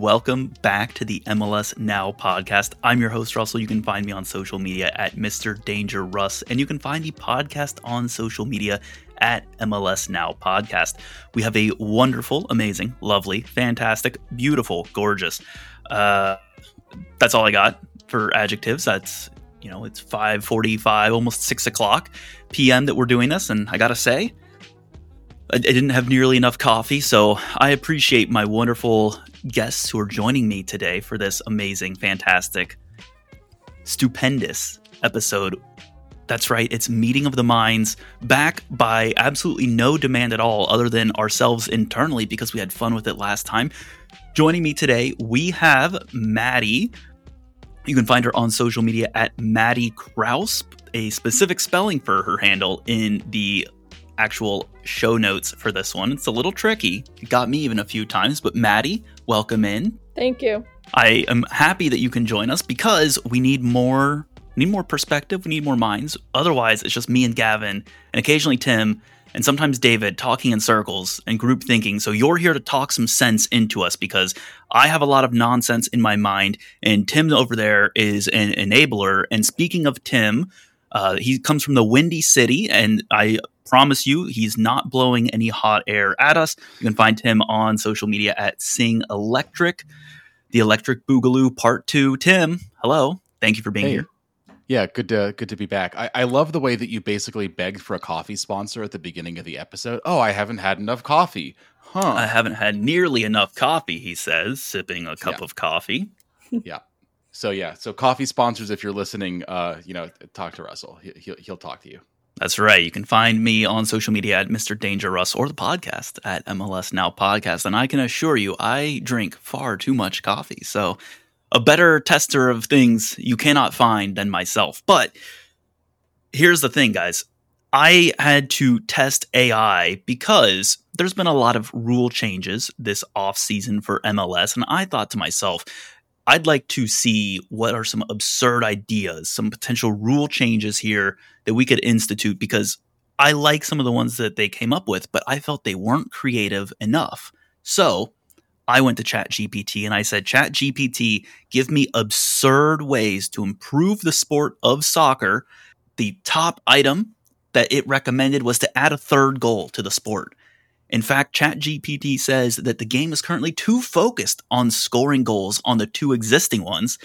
welcome back to the MLS Now podcast. I'm your host, Russell. You can find me on social media at Mr. Danger Russ, and you can find the podcast on social media at MLS Now Podcast. We have a wonderful, amazing, lovely, fantastic, beautiful, gorgeous. Uh, that's all I got for adjectives. That's you know, it's 5:45, almost six o'clock p.m. that we're doing this, and I gotta say, I didn't have nearly enough coffee, so I appreciate my wonderful guests who are joining me today for this amazing, fantastic, stupendous episode. That's right, it's Meeting of the Minds, back by absolutely no demand at all, other than ourselves internally, because we had fun with it last time. Joining me today, we have Maddy. You can find her on social media at Maddy Kraus, a specific spelling for her handle in the actual show notes for this one. It's a little tricky. It got me even a few times, but Maddy, welcome in. Thank you. I am happy that you can join us because we need more we need more perspective, we need more minds. Otherwise, it's just me and Gavin and occasionally Tim and sometimes David talking in circles and group thinking. So you're here to talk some sense into us because I have a lot of nonsense in my mind and Tim over there is an enabler. And speaking of Tim, uh, he comes from the Windy City, and I promise you, he's not blowing any hot air at us. You can find him on social media at Sing Electric, the Electric Boogaloo Part Two. Tim, hello, thank you for being hey. here. Yeah, good to good to be back. I, I love the way that you basically begged for a coffee sponsor at the beginning of the episode. Oh, I haven't had enough coffee. Huh. I haven't had nearly enough coffee, he says, sipping a cup Yeah. of coffee. yeah. So yeah, so coffee sponsors, if you're listening, uh, you know, talk to Russell. He, he'll he'll talk to you. That's right. You can find me on social media at Mr. Danger Russ or the podcast at MLS Now Podcast. And I can assure you, I drink far too much coffee. So, a better tester of things you cannot find than myself. But here's the thing, guys. I had to test AI because there's been a lot of rule changes this off season for MLS. And I thought to myself, I'd like to see what are some absurd ideas, some potential rule changes here that we could institute because I like some of the ones that they came up with, but I felt they weren't creative enough. So I went to ChatGPT and I said, ChatGPT, give me absurd ways to improve the sport of soccer. The top item that it recommended was to add a third goal to the sport. In fact, ChatGPT says that the game is currently too focused on scoring goals on the two existing ones.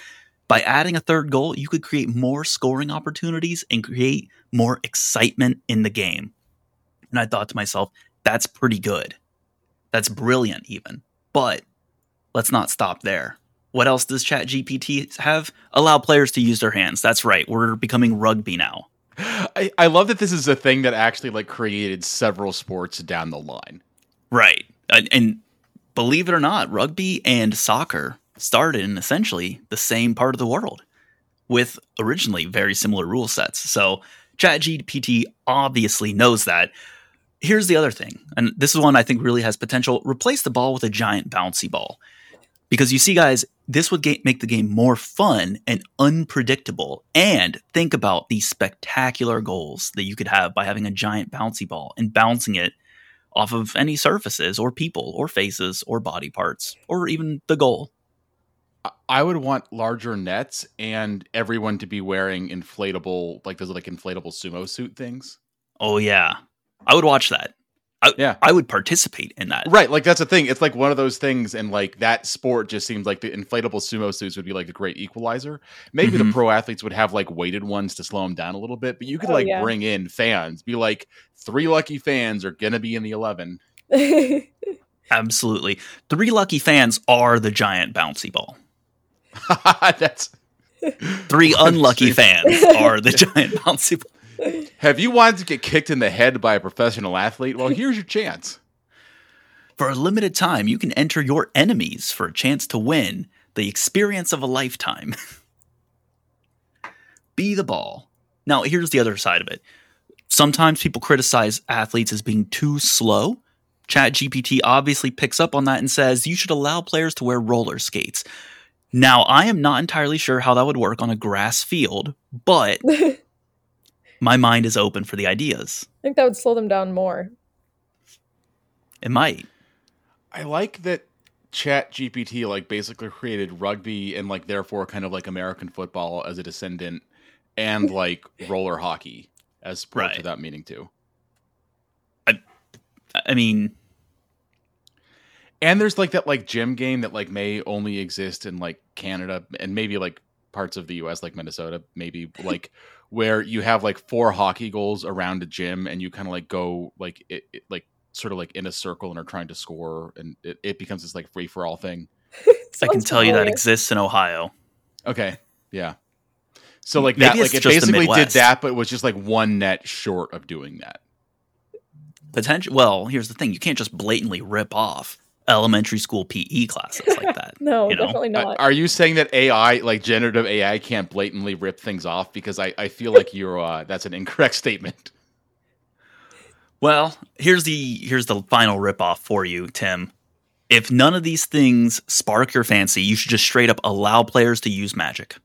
By adding a third goal, you could create more scoring opportunities and create more excitement in the game. And I thought to myself, that's pretty good. That's brilliant, even. But let's not stop there. What else does ChatGPT have? Allow players to use their hands. That's right. We're becoming rugby now. I, I love that this is a thing that actually like created several sports down the line. Right. And, and believe it or not, rugby and soccer started in essentially the same part of the world with originally very similar rule sets. So ChatGPT obviously knows that. Here's the other thing, and this is one I think really has potential. Replace the ball with a giant bouncy ball. Because you see, guys, this would ga- make the game more fun and unpredictable. And think about the spectacular goals that you could have by having a giant bouncy ball and bouncing it off of any surfaces or people or faces or body parts or even the goal. I- I would want larger nets and everyone to be wearing inflatable, like those like inflatable sumo suit things. Oh yeah. I would watch that. I, Yeah. I would participate in that. Right, like that's the thing. It's like one of those things, and like that sport just seems like the inflatable sumo suits would be like a great equalizer. Maybe the Mhm. pro athletes would have like weighted ones to slow them down a little bit, but you could Oh, like yeah. bring in fans. Be like, three lucky fans are gonna be in the eleven. Absolutely. Three lucky fans are the giant bouncy ball. that's. Three unlucky fans are the giant bouncy ball. Have you wanted to get kicked in the head by a professional athlete? Well, here's your chance. For a limited time, you can enter your enemies for a chance to win the experience of a lifetime. Be the ball. Now, here's the other side of it. Sometimes people criticize athletes as being too slow. ChatGPT obviously picks up on that and says you should allow players to wear roller skates. Now, I am not entirely sure how that would work on a grass field, but I my mind is open for the ideas. I think that would slow them down more. It might. I like that Chat GPT like basically created rugby and like therefore kind of like American football as a descendant and like roller hockey as sports Right. without meaning to. I mean, And there's like that like gym game that like may only exist in like Canada and maybe like parts of the US like Minnesota, maybe like where you have like four hockey goals around a gym and you kind of like go like it, it like sort of like in a circle and are trying to score and it, it becomes this like free for all thing. I can Sounds tell you that exists in Ohio. Okay. Yeah. So like Maybe that like it basically did that but was just like one net short of doing that. Potential. Well, here's the thing: you can't just blatantly rip off elementary school PE classes like that. No, you know? definitely not. Are you saying that AI, like generative AI, can't blatantly rip things off? Because I, I feel like you're uh, that's an incorrect statement. Well, here's the here's the final ripoff for you, Tim. If none of these things spark your fancy, you should just straight up allow players to use magic.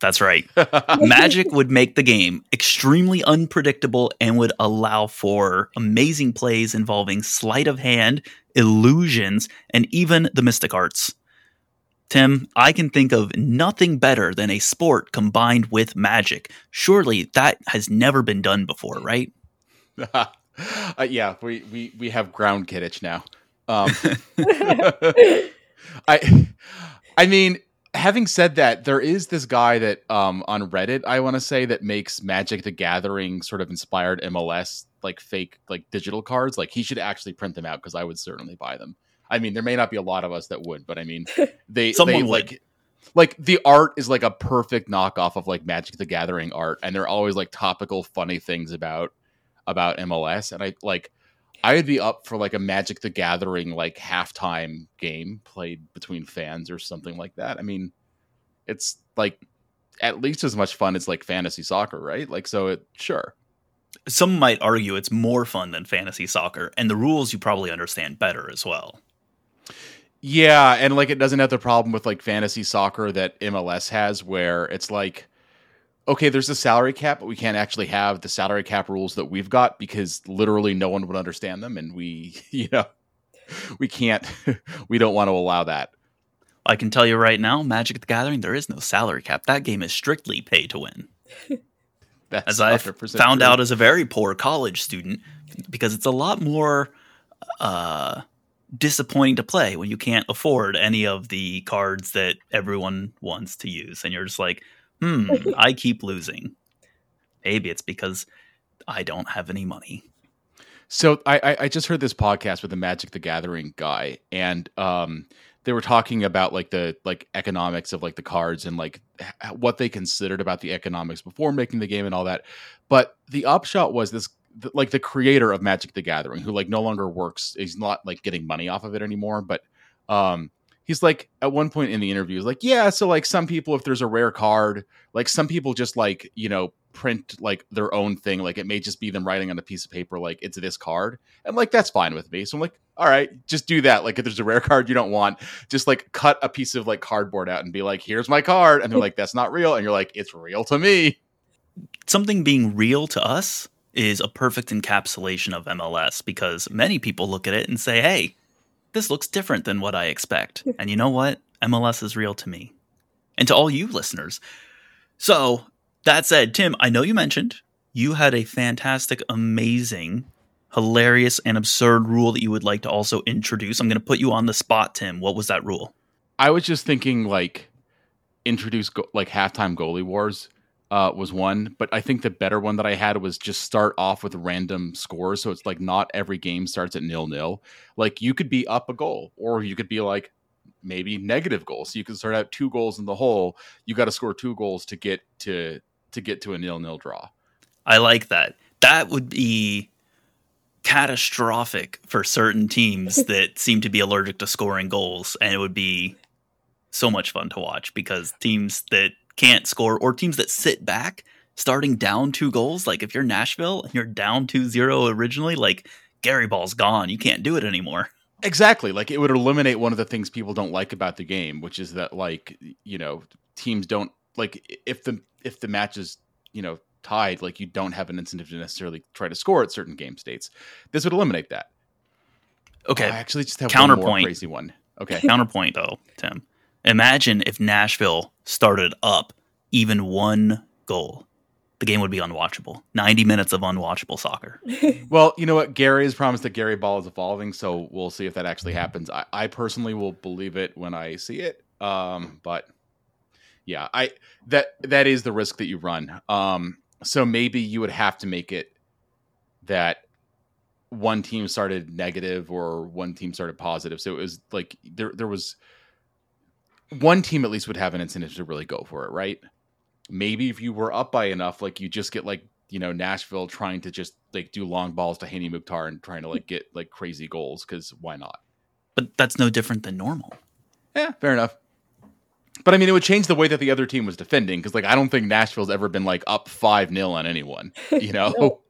That's right. Magic would make the game extremely unpredictable and would allow for amazing plays involving sleight of hand, illusions, and even the mystic arts. Tim, I can think of nothing better than a sport combined with magic. Surely that has never been done before, right? uh, yeah, we, we we have ground quidditch now. Um, I I mean, having said that, there is this guy that um, on Reddit I want to say that makes Magic the Gathering sort of inspired MLS like fake like digital cards. Like he should actually print them out because I would certainly buy them. I mean, there may not be a lot of us that would, but I mean, they Someone they would. like like the art is like a perfect knockoff of like Magic the Gathering art, and they're always like topical, funny things about about MLS, and I like I would be up for like a Magic the Gathering like halftime game played between fans or something like that. I mean, it's like at least as much fun as like fantasy soccer, right? Like, so it sure. Some might argue it's more fun than fantasy soccer, and the rules you probably understand better as well. Yeah, and like it doesn't have the problem with like fantasy soccer that MLS has, where it's like, okay, there's a salary cap, but we can't actually have the salary cap rules that we've got because literally no one would understand them, and we, you know, we can't, we don't want to allow that. I can tell you right now, Magic the Gathering, there is no salary cap. That game is strictly pay to win. That's As I 100% found true. out as a very poor college student, because it's a lot more uh, disappointing to play when you can't afford any of the cards that everyone wants to use. And you're just like, hmm, I keep losing. Maybe it's because I don't have any money. So I, I I just heard this podcast with the Magic the Gathering guy, and um, they were talking about like the like economics of like the cards and like h- what they considered about the economics before making the game and all that. But the upshot was this th- like the creator of Magic the Gathering, who like no longer works, he's not like getting money off of it anymore, but um he's like at one point in the interview he's like yeah so like some people if there's a rare card like some people just like you know print like their own thing like it may just be them writing on a piece of paper like it's this card. And like that's fine with me. So i'm like all right just do that. Like if there's a rare card you don't want just like cut a piece of like cardboard out and be like here's my card and they're like that's not real. And you're like it's real to me. Something being real to us is a perfect encapsulation of MLS because many people look at it and say, hey, this looks different than what I expect. and you know what? MLS is real to me and to all you listeners. So, that said, Tim, I know you mentioned you had a fantastic, amazing, hilarious, and absurd rule that you would like to also introduce. I'm going to put you on the spot, Tim. What was that rule? i was just thinking like introduce go- like halftime goalie wars uh, was one, but I think the better one that I had was just start off with random scores. So it's like not every game starts at nil nil. Like you could be up a goal, or you could be like maybe negative goals. So you could start out two goals in the hole. You got to score two goals to get to to get to a nil nil draw. I like that. That would be catastrophic for certain teams that seem to be allergic to scoring goals, and it would be so much fun to watch because teams that can't score or teams that sit back starting down two goals, like if you're Nashville and you're down 2-0 originally, like Gary Ball's gone. You can't do it anymore. Exactly. Like it would eliminate one of the things people don't like about the game, which is that like you know teams don't like if the if the match is you know tied, like you don't have an incentive to necessarily try to score at certain game states. This would eliminate that. Okay. I actually just have one more Counterpoint. crazy one. Okay. Counterpoint though, Tim. Imagine if Nashville started up even one goal. The game would be unwatchable. 90 minutes of unwatchable soccer. Well, you know what? Gary has promised that Gary Ball is evolving, so we'll see if that actually happens. I, I personally will believe it when I see it. Um, but yeah, I that that is the risk that you run. Um, so maybe you would have to make it that one team started negative or one team started positive. So it was like there there was one team at least would have an incentive to really go for it, right? Maybe if you were up by enough, like you just get like you know Nashville trying to just like do long balls to Hany Mukhtar and trying to like get like crazy goals because why not? But that's no different than normal. Yeah, fair enough. But I mean, it would change the way that the other team was defending because, like, I don't think Nashville's ever been like up five 0 on anyone. You know, No.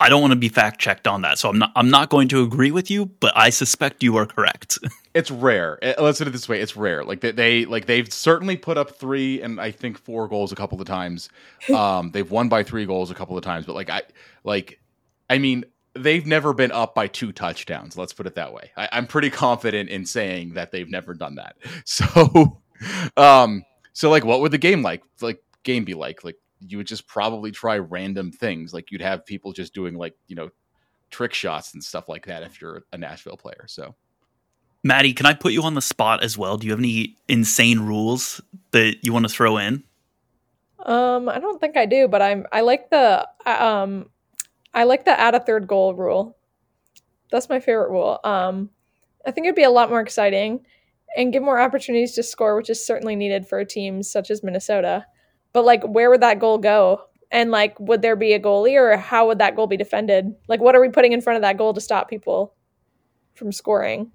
I don't want to be fact checked on that, so I'm not. I'm not going to agree with you, but I suspect you are correct. it's rare. Eh, Let's put it this way: it's rare. Like they, they like they've certainly put up three and I think four goals a couple of times. Um, they've won by three goals a couple of times, but like I like, I mean, they've never been up by two touchdowns. Let's put it that way. I, I'm pretty confident in saying that they've never done that. So, um, so like, what would the game like like game be like? Like you would just probably try random things. Like you'd have people just doing like you know trick shots and stuff like that if you're a Nashville player. So. Maddy, can I put you on the spot as well? Do you have any insane rules that you want to throw in? Um, I don't think I do, but I'm I like the um I like the add a third goal rule. That's my favorite rule. Um I think it'd be a lot more exciting and give more opportunities to score, which is certainly needed for teams such as Minnesota. But like where would that goal go? And like would there be a goalie or how would that goal be defended? Like what are we putting in front of that goal to stop people from scoring?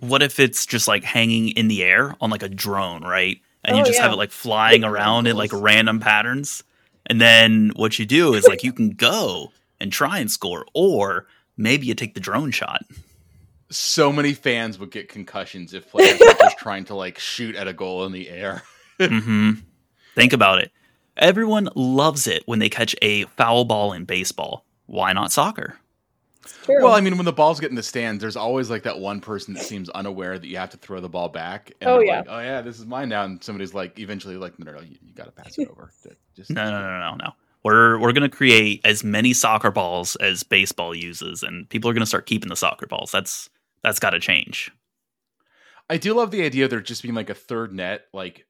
What if it's just like hanging in the air on like a drone, right? And you Oh, just have it like flying Big around in like random patterns. And then what you do is like you can go and try and score, or maybe you take the drone shot. so many fans would get concussions if players were just trying to like shoot at a goal in the air. hmm Think about it. Everyone loves it when they catch a foul ball in baseball. Why not soccer? Well, I mean, when the balls get in the stands, there's always like that one person that seems unaware that you have to throw the ball back. And Oh, yeah. like, oh yeah, this is mine now. And somebody's like, eventually, like, no, no, no, you, you got to pass it over. Just No, no, no, no, no. We're we're gonna create as many soccer balls as baseball uses, and people are gonna start keeping the soccer balls. That's that's got to change. I do love the idea of there just being like a third net. Like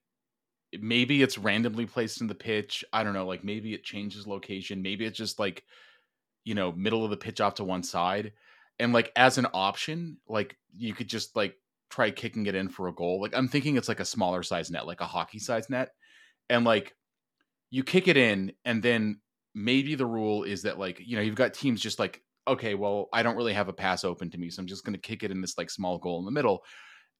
maybe it's randomly placed in the pitch. I don't know. Like maybe it changes location. Maybe it's just like, you know, middle of the pitch off to one side. And like as an option, like you could just like try kicking it in for a goal. Like I'm thinking it's like a smaller size net, like a hockey size net. And like you kick it in and then maybe the rule is that like, you know, you've got teams just like, okay, well, I don't really have a pass open to me, so I'm just going to kick it in this like small goal in the middle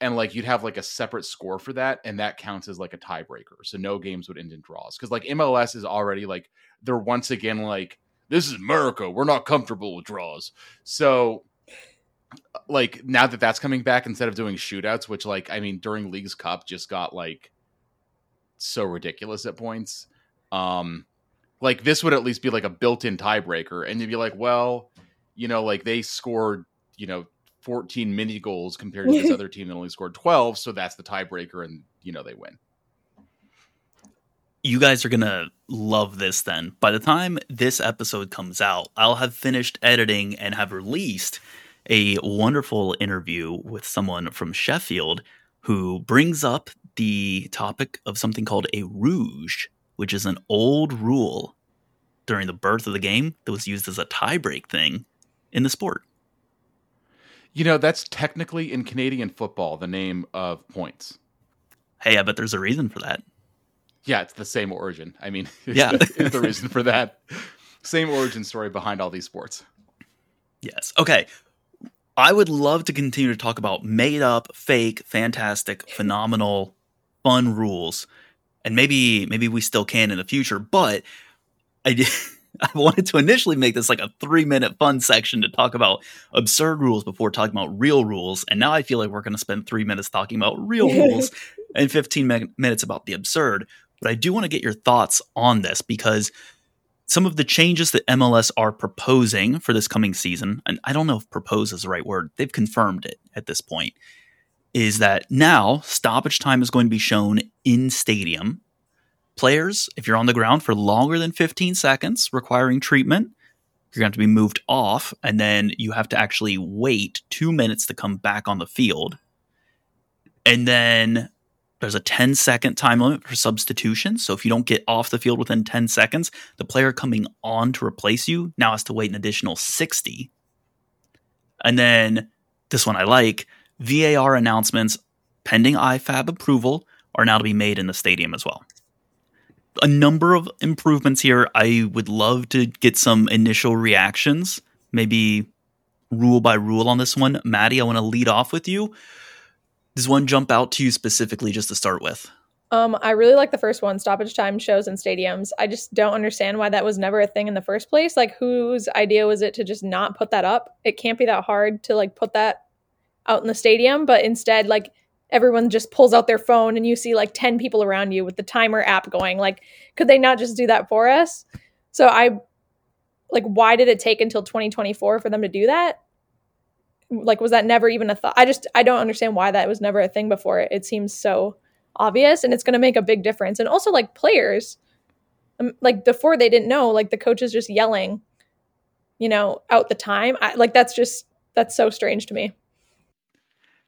and like you'd have like a separate score for that and that counts as like a tiebreaker so no games would end in draws because like mls is already like they're once again like this is america we're not comfortable with draws. So like now that that's coming back instead of doing shootouts which like i mean during leagues cup just got like so ridiculous at points um like this would at least be like a built-in tiebreaker and you'd be like well you know like they scored you know 14 mini goals compared to this other team that only scored 12 so that's the tiebreaker and you know they win You guys are gonna love this. Then by the time this episode comes out, I'll have finished editing and have released a wonderful interview with someone from Sheffield who brings up the topic of something called a rouge, which is an old rule during the birth of the game that was used as a tiebreak thing in the sport. You know that's technically in canadian football the name of points Hey, I bet there's a reason for that. yeah it's the same origin i mean Yeah. it's the reason for that same origin story behind all these sports Yes. Okay. I would love to continue to talk about made up, fake, fantastic, phenomenal, fun rules. And maybe maybe we still can in the future, but I did I wanted to initially make this like a 3-minute fun section to talk about absurd rules before talking about real rules, and now I feel like we're going to spend 3 minutes talking about real rules and 15 mi- minutes about the absurd. But I do want to get your thoughts on this because some of the changes that MLS are proposing for this coming season, and I don't know if propose is the right word, they've confirmed it at this point. is that now stoppage time is going to be shown in stadium. Players, if you're on the ground for longer than 15 seconds requiring treatment, you're going to have to be moved off, and then you have to actually wait two minutes to come back on the field. And then there's a 10 second time limit for substitution. So if you don't get off the field within 10 seconds, the player coming on to replace you now has to wait an additional 60. And then this one I like VAR announcements pending IFAB approval are now to be made in the stadium as well. A number of improvements here. I would love to get some initial reactions, maybe rule by rule on this one. Maddy, I want to lead off with you. Does one jump out to you specifically just to start with? Um, I really like the first one, stoppage time shows in stadiums. I just don't understand why that was never a thing in the first place. Like, whose idea was it to just not put that up? It can't be that hard to like put that out in the stadium, but instead, like everyone just pulls out their phone and you see like 10 people around you with the timer app going. Like, could they not just do that for us? So I like why did it take until 2024 for them to do that? Like was that never even a thought? I just I don't understand why that was never a thing before. It, seems so obvious and it's going to make a big difference. And also like players um, like before they didn't know like the coaches just yelling you know out the time. I, like that's just that's so strange to me.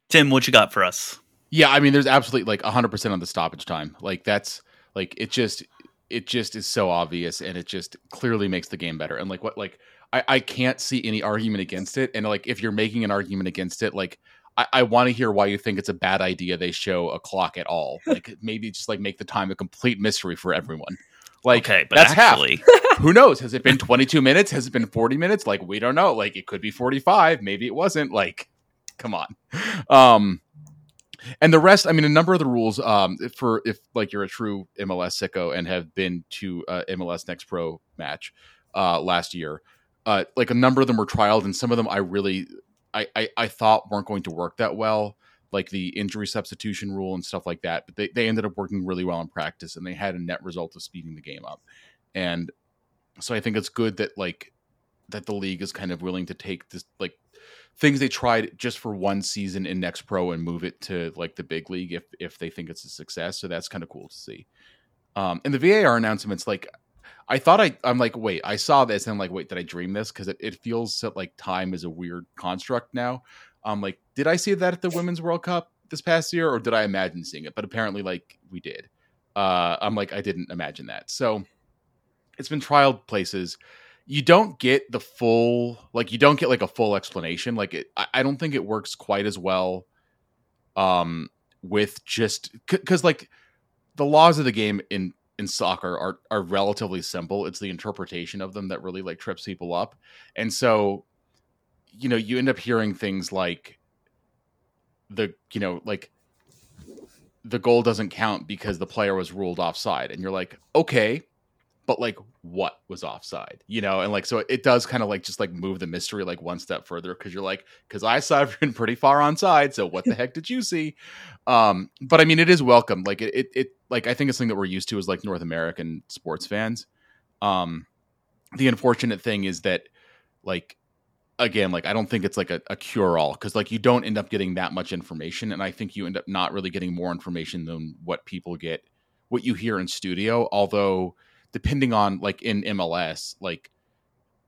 Tim, what you got for us? Yeah, I mean, there's absolutely like 100% on the stoppage time. Like that's like it just it just is so obvious, and it just clearly makes the game better. And like what like I I can't see any argument against it. And like if you're making an argument against it, like I, I want to hear why you think it's a bad idea they show a clock at all. Like maybe just like make the time a complete mystery for everyone. Like okay, but that's actually, half. Who knows? Has it been 22 minutes? Has it been 40 minutes? Like we don't know. Like it could be 45. Maybe it wasn't. Like come on. Um and the rest, I mean, a number of the rules um, for if like you're a true MLS sicko and have been to uh, MLS Next Pro match uh, last year, uh, like a number of them were trialed, and some of them I really, I, I, I thought weren't going to work that well, like the injury substitution rule and stuff like that. But they, they ended up working really well in practice, and they had a net result of speeding the game up. And so I think it's good that like that the league is kind of willing to take this like things they tried just for one season in Next Pro and move it to like the big league if if they think it's a success. So that's kind of cool to see. Um, and the VAR announcements, like I thought I I'm like wait I saw this and I'm like wait did I dream this because it, it feels like time is a weird construct now. Um, like did I see that at the Women's World Cup this past year or did I imagine seeing it? But apparently like we did. Uh, I'm like I didn't imagine that. So it's been trialed places you don't get the full like you don't get like a full explanation. Like it i, I don't think it works quite as well um with just because like the laws of the game in in soccer are are relatively simple. It's the interpretation of them that really like trips people up. And so you know you end up hearing things like the you know like the goal doesn't count because the player was ruled offside. And you're like okay but like what was offside you know? And like so it does kind of like just like move the mystery like one step further because you're like because i saw everyone pretty far on side so what the heck did you see um but i mean it is welcome like it, it, it like i think it's something that we're used to as like north american sports fans. Um the unfortunate thing is that like again like i don't think it's like a, a cure-all because like you don't end up getting that much information and i think you end up not really getting more information than what people get what you hear in studio although depending on like in MLS, like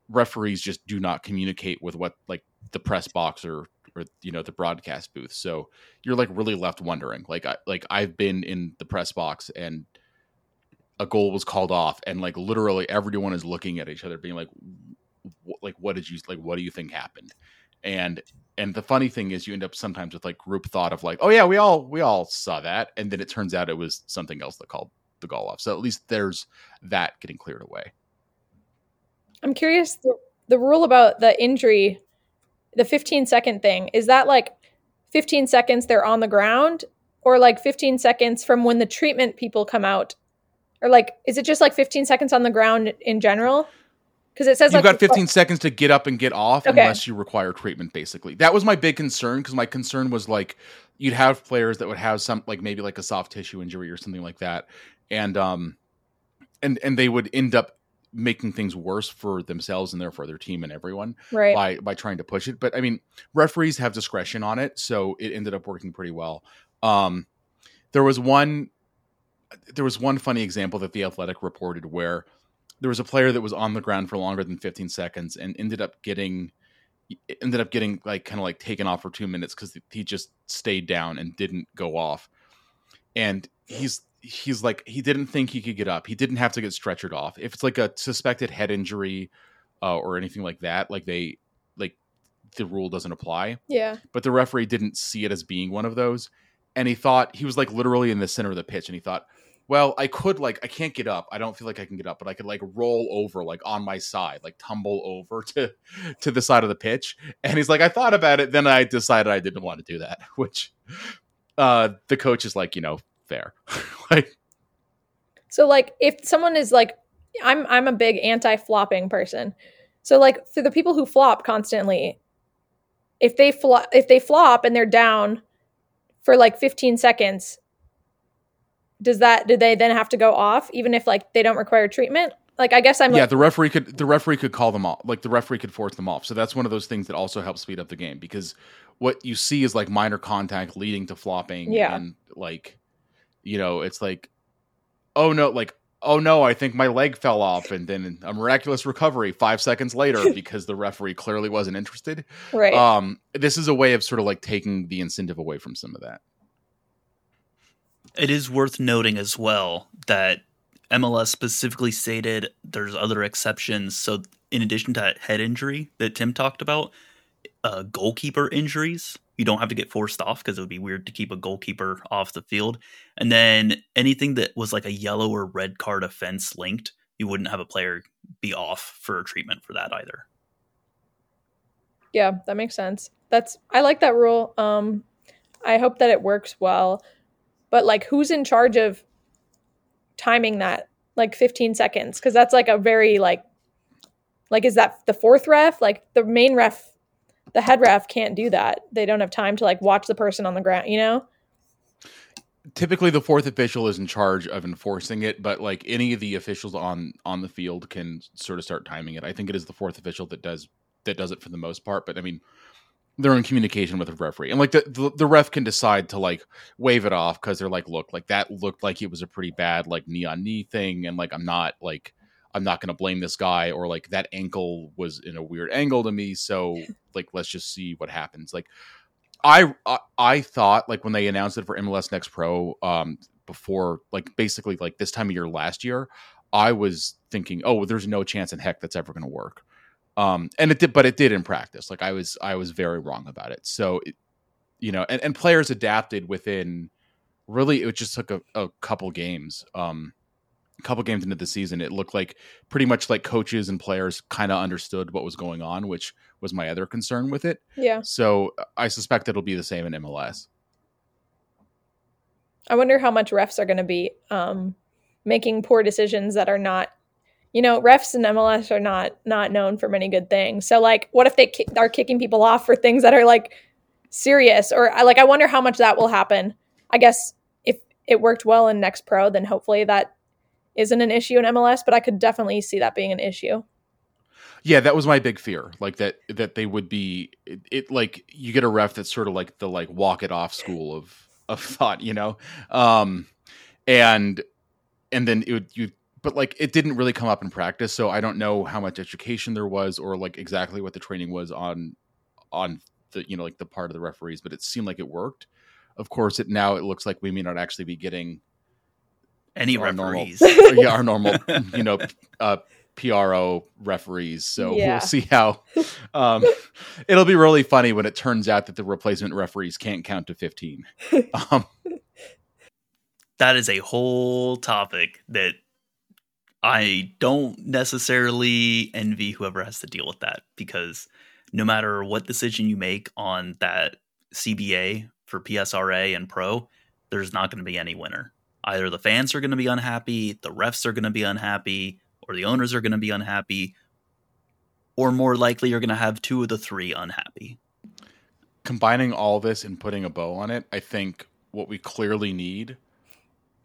referees just do not communicate with what like the press box or or you know the broadcast booth. So you're like really left wondering. Like I like I've been in the press box and a goal was called off and like literally everyone is looking at each other being like like what did you like what do you think happened? And and the funny thing is you end up sometimes with like group thought of like oh yeah we all we all saw that and then it turns out it was something else that called the goal off. So at least there's that getting cleared away. I'm curious the, the rule about the injury, the 15 second thing, is that like 15 seconds they're on the ground or like 15 seconds from when the treatment people come out? Or like, is it just like 15 seconds on the ground in general? Because it says you've like, got 15 seconds to get up and get off Okay. unless you require treatment. Basically, that was my big concern because my concern was like you'd have players that would have some like maybe like a soft tissue injury or something like that, and um, and and they would end up making things worse for themselves and therefore their team and everyone Right. by by trying to push it. But I mean, referees have discretion on it, so it ended up working pretty well. Um, there was one there was one funny example that the Athletic reported where there was a player that was on the ground for longer than 15 seconds and ended up getting ended up getting like kind of like taken off for two minutes because he just stayed down and didn't go off and he's he's like he didn't think he could get up. He didn't have to get stretchered off. If it's like a suspected head injury uh, or anything like that like they like the rule doesn't apply. Yeah. but the referee didn't see it as being one of those and he thought he was like literally in the center of the pitch and he thought well i could like i can't get up. I don't feel like i can get up but i could like roll over like on my side like tumble over to to the side of the pitch. And he's like i thought about it then i decided i didn't want to do that which uh the coach is like you know fair like So like if someone is like I'm I'm a big anti-flopping person. So like for the people who flop constantly, if they flop if they flop and they're down for like 15 seconds, does that do they then have to go off even if like they don't require treatment? Like I guess I'm yeah like the referee could the referee could call them off like the referee could force them off so that's one of those things that also helps speed up the game because what you see is like minor contact leading to flopping Yeah. and like you know it's like oh no like oh no i think my leg fell off and then a miraculous recovery five seconds later because the referee clearly wasn't interested right. um this is a way of sort of like taking the incentive away from some of that It is worth noting as well that MLS specifically stated there's other exceptions. So, in addition to that head injury that Tim talked about, uh, goalkeeper injuries, you don't have to get forced off because it would be weird to keep a goalkeeper off the field. And then anything that was like a yellow or red card offense linked, you wouldn't have a player be off for treatment for that either. Yeah, that makes sense. That's I like that rule. Um I hope that it works well. But like who's in charge of timing that like 15 seconds cuz that's like a very like like is that the fourth ref? Like the main ref the head ref can't do that. They don't have time to like watch the person on the ground, you know? typically the fourth official is in charge of enforcing it but like any of the officials on on the field can sort of start timing it i think it is the fourth official that does that does it for the most part but i mean they're in communication with the referee and like the the, the ref can decide to like wave it off because they're like look like that looked like it was a pretty bad like knee on knee thing and like i'm not like i'm not going to blame this guy or like that ankle was in a weird angle to me so like let's just see what happens like I, I I thought like when they announced it for MLS Next Pro um before like basically like this time of year last year, I was thinking, oh, there's no chance in heck that's ever going to work. Um and it did but it did in practice. Like I was I was very wrong about it. So it, you know, and, and players adapted within really it just took a, a couple games. Um a couple games into the season, it looked like pretty much like coaches and players kind of understood what was going on, which was my other concern with it. Yeah. So I suspect it'll be the same in MLS. I wonder how much refs are going to be um, making poor decisions that are not, you know, refs in MLS are not not known for many good things. So like, what if they ki- are kicking people off for things that are like serious or I like I wonder how much that will happen. I guess if it worked well in Next Pro, then hopefully that isn't an issue in MLS. But I could definitely see that being an issue. Yeah, that was my big fear. Like that that they would be it, it like you get a ref that's sort of like the like walk it off school of of thought, you know. Um and and then it would you but like it didn't really come up in practice, so I don't know how much education there was or like exactly what the training was on on the you know like the part of the referees, but it seemed like it worked. Of course, it now it looks like we may not actually be getting Any our normal- referees. yeah, our normal, you know, uh, PRO referees. So Yeah. we'll see how. Um, it'll be really funny when it turns out that the replacement referees can't count to fifteen. Um, that is a whole topic that I don't necessarily envy whoever has to deal with that because no matter what decision you make on that CBA for PSRA and Pro, there's not going to be any winner. Either the fans are going to be unhappy, the refs are going to be unhappy, or the owners are going to be unhappy, or more likely you're going to have two of the three unhappy. combining all this and putting a bow on it, I think what we clearly need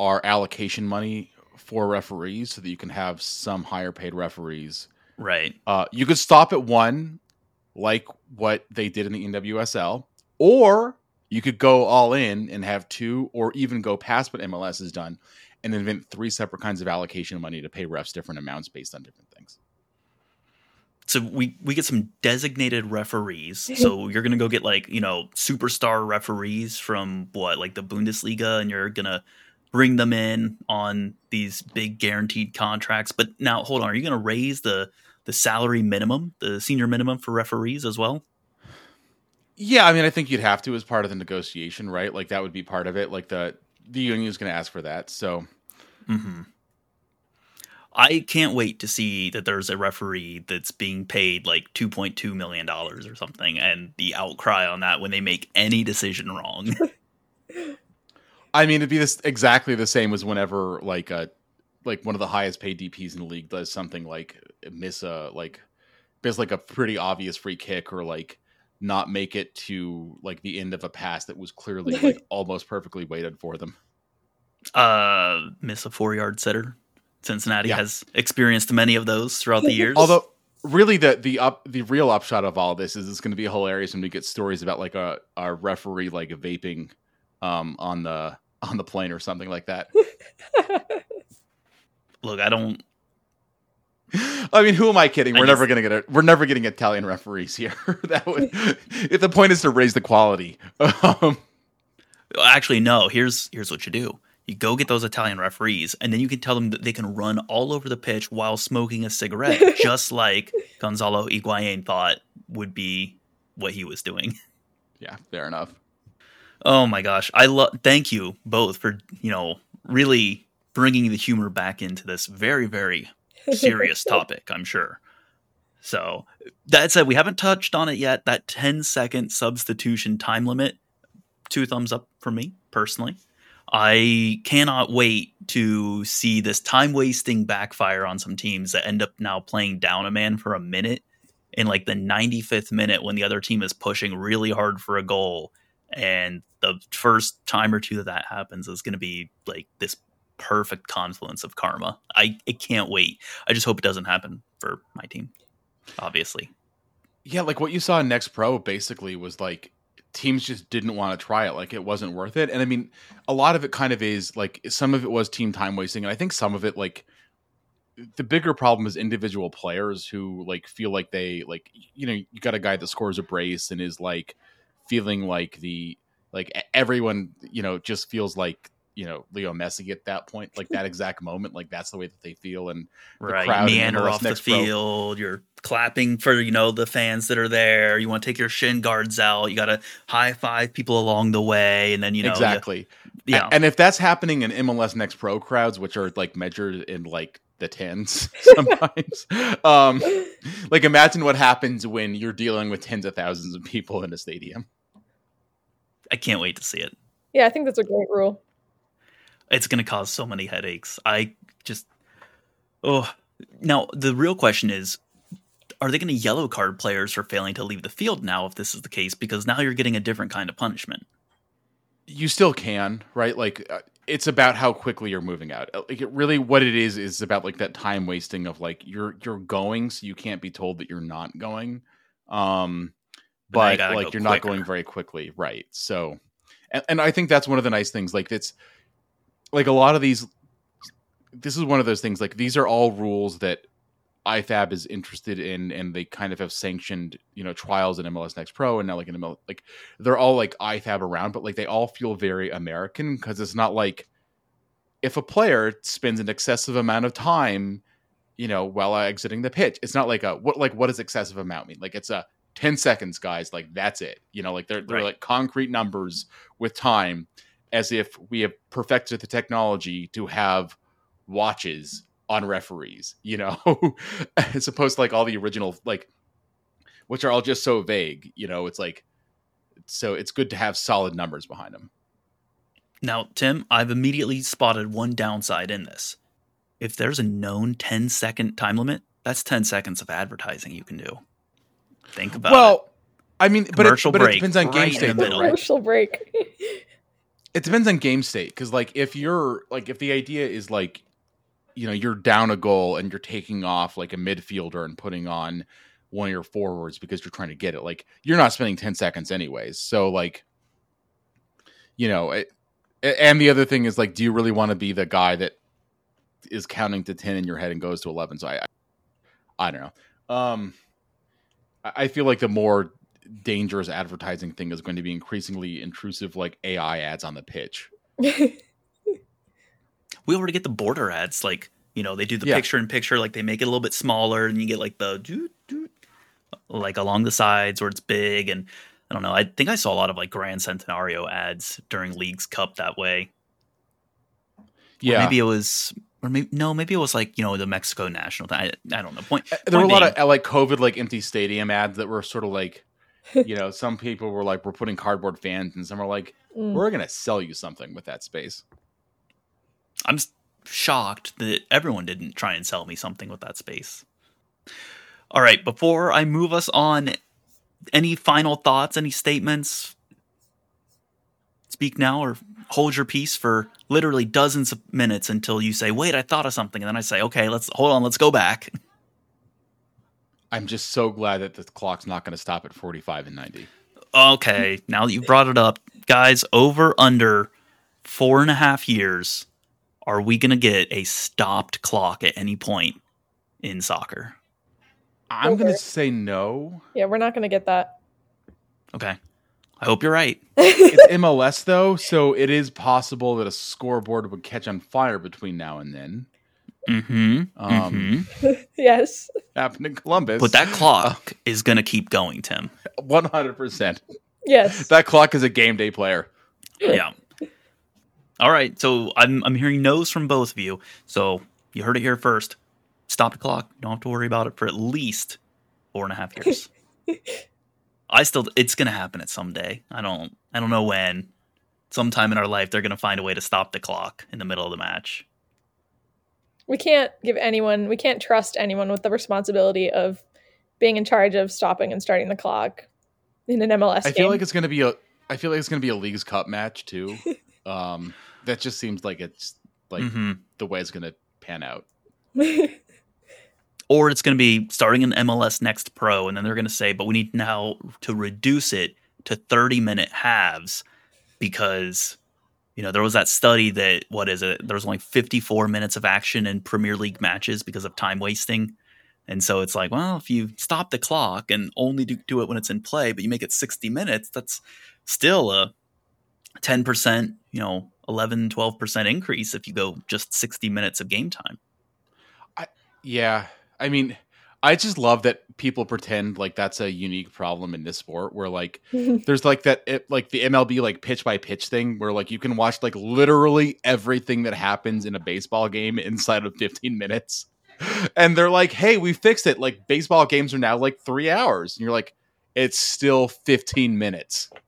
are allocation money for referees so that you can have some higher paid referees. Right. Uh, you could stop at one, like what they did in the NWSL, or you could go all in and have two, or even go past what MLS has done and invent three separate kinds of allocation of money to pay refs different amounts based on different things. So we we get some designated referees. So you're gonna go get like you know superstar referees from what like the Bundesliga, and you're gonna bring them in on these big guaranteed contracts. But now hold on, are you gonna raise the the salary minimum, the senior minimum for referees as well? Yeah, I mean, I think you'd have to as part of the negotiation, right? Like that would be part of it. Like the the union is going to ask for that. So, hmm I can't wait to see that there's a referee that's being paid like two point two million dollars or something, and the outcry on that when they make any decision wrong. I mean, it'd be this exactly the same as whenever like a like one of the highest paid DPs in the league does something like miss a like miss like a pretty obvious free kick or like not make it to like the end of a pass that was clearly like almost perfectly weighted for them. uh, miss a four yard setter. Cincinnati Yeah. has experienced many of those throughout the years. Although really the the up the real upshot of all this is it's going to be hilarious when we get stories about like a, a referee like vaping um on the on the plane or something like that. look, I don't. I mean, who am I kidding? We're just- never gonna get a, we're never getting Italian referees here. that would if the point is to raise the quality. Um, Actually, no. Here's here's what you do. You go get those Italian referees, and then you can tell them that they can run all over the pitch while smoking a cigarette, just like Gonzalo Higuain thought would be what he was doing. yeah, fair enough. Oh my gosh, I love. Thank you both for you know really bringing the humor back into this very very serious topic. I'm sure. So that said, we haven't touched on it yet. That 10 second substitution time limit, two thumbs up for me personally. I cannot wait to see this time wasting backfire on some teams that end up now playing down a man for a minute in like the 95th minute when the other team is pushing really hard for a goal and the first time or two that that happens is going to be like this perfect confluence of karma. I, I can't wait. I just hope it doesn't happen for my team. Obviously, Yeah, like what you saw in Next Pro basically was like teams just didn't want to try it. Like it wasn't worth it. And I mean, a lot of it kind of is like some of it was team time wasting, and I think some of it like the bigger problem is individual players who like feel like they like you know you got a guy that scores a brace and is like feeling like the like everyone you know just feels like you know Leo Messi at that point like that exact moment like that's the way that they feel and The right? crowd in Meander off the Next Pro. field. You're clapping for you know the fans that are there. You want to take your shin guards out. You got to high five people along the way, and then you know you- exactly yeah. And if that's happening in MLS Next Pro crowds, which are like measured in like the tens sometimes, um, like imagine what happens when you're dealing with tens of thousands of people in a stadium. I can't wait to see it. yeah, I think that's a great rule. It's going to cause so many headaches. I just oh. Now the real question is are they going to yellow card players for failing to leave the field now if this is the case because now you're getting a different kind of punishment. You still can, right? Like uh, it's about how quickly you're moving out. Uh, Like it really, what it is is about like that time wasting of like you're you're going, so you can't be told that you're not going. Um, But you but like you're not going very quickly, right? So, and, and I think that's one of the nice things. Like it's like a lot of these. This is one of those things. Like these are all rules that IFAB is interested in, and they kind of have sanctioned, you know, trials in MLS Next Pro, and now like in MLS, like they're all like IFAB around, but like they all feel very American because it's not like if a player spends an excessive amount of time, you know, while exiting the pitch, it's not like a what like what does excessive amount mean? Like it's a 10 seconds, guys, like that's it. You know, like they're they're Right. like concrete numbers with time, as if we have perfected the technology to have watches on referees, you know, as opposed to like all the original like which are all just so vague, you know, it's like so it's good to have solid numbers behind them. Now, Tim, I've immediately spotted one downside in this. If there's a known 10 second time limit, that's 10 seconds of advertising you can do. Think about it. well, I mean, but it, Commercial but it depends on right game in state, though, middle. right? Commercial break. It depends on game state because, like, if you're like, if the idea is like you know you're down a goal and you're taking off like a midfielder and putting on one of your forwards because you're trying to get it. Like you're not spending 10 seconds anyways. So like you know, it, and the other thing is like do you really want to be the guy that is counting to 10 in your head and goes to 11? So I I, I don't know. Um I feel like the more dangerous advertising thing is going to be increasingly intrusive like AI ads on the pitch. we already get the border ads like you know they do the Yeah. picture in picture like they make it a little bit smaller and you get like the doot, doot, like along the sides where it's big and i don't know i think i saw a lot of like Gran Centenario ads during leagues cup that way Or Yeah. maybe it was or maybe no maybe it was like you know the mexico national thing. I, I don't know point there were a point lot of uh, like COVID like empty stadium ads that were sort of like, you know, some people were like, we're putting cardboard fans, and some are like, Mm. we're gonna sell you something with that space. i'm shocked that everyone didn't try and sell me something with that space all right before i move us on any final thoughts any statements speak now or hold your peace for literally dozens of minutes until you say wait i thought of something and then i say okay let's hold on let's go back I'm just so glad that the clock's not gonna stop at 45 and 90. okay now that you've brought it up guys over under four and a half years are we going to get a stopped clock at any point in soccer I'm gonna say no. yeah, we're not gonna get that. okay i hope you're right It's MLS though, so it is possible that a scoreboard would catch on fire between now and then. Mm-hmm, Um, mm-hmm. yes. Happened in Columbus, but that clock is going to keep going tim 100. percent Yes. That clock is a game day player. yeah. All right. So I'm I'm hearing no's from both of you. So you heard it here first. Stop the clock. You don't have to worry about it for at least four and a half years. I still it's gonna happen at some day. I don't I don't know when. Sometime in our life they're gonna find a way to stop the clock in the middle of the match. We can't give anyone we can't trust anyone with the responsibility of being in charge of stopping and starting the clock in an MLS I game. feel like it's gonna be a. I feel like it's gonna be a Leagues Cup match too. um, that just seems like it's like Mhm. the way it's gonna pan out. Or it's gonna be starting an MLS Next Pro, and then they're gonna say, but we need now to reduce it to 30 minute halves because you know there was that study that what is it? There was only 54 minutes of action in premier league matches because of time wasting. And so it's like well if you stop the clock and only do, do it when it's in play but you make it 60 minutes that's still a 10% you know 11 12% increase if you go just 60 minutes of game time. I, Yeah, I mean, I just love that people pretend like that's a unique problem in this sport, where like there's like that it, like the MLB like pitch by pitch thing, where like you can watch like literally everything that happens in a baseball game inside of 15 minutes, and they're like, "Hey, we fixed it. Like baseball games are now like three hours," and you're like, "It's still 15 minutes."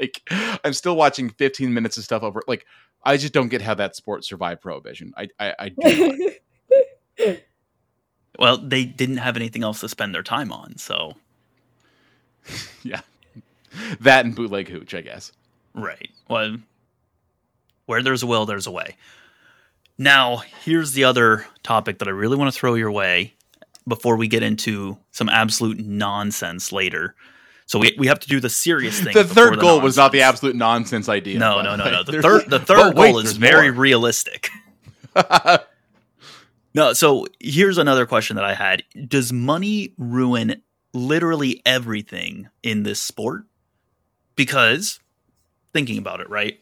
Like I'm still watching 15 minutes of stuff over. Like I just don't get how that sport survived prohibition. I I, I do. well they didn't have anything else to spend their time on so yeah. That and bootleg hooch, I guess. Right. Well, where there's a will, there's a way. Now, here's the other topic that I really want to throw your way before we get into some absolute nonsense later. So we, we have to do the serious thing. The third goal was not the absolute nonsense idea. No, no, no, no. The third the third wait, goal is very more. realistic. No, so here's another question that I had. Does money ruin literally everything in this sport? Because thinking about it, right?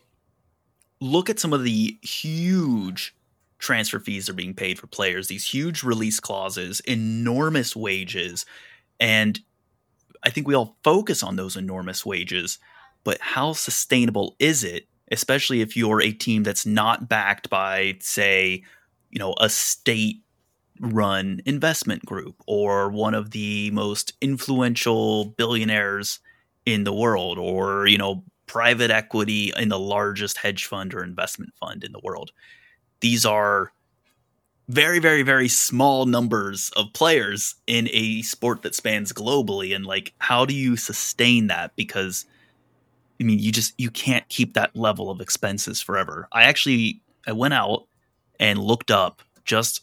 Look at some of the huge transfer fees that are being paid for players, these huge release clauses, enormous wages, and I think we all focus on those enormous wages, but how sustainable is it, especially if you're a team that's not backed by, say, you know, a state run investment group or one of the most influential billionaires in the world or, you know, private equity in the largest hedge fund or investment fund in the world. These are very, very, very small numbers of players in a sport that spans globally. And like, how do you sustain that? Because I mean, you just you can't keep that level of expenses forever. I actually I went out and looked up just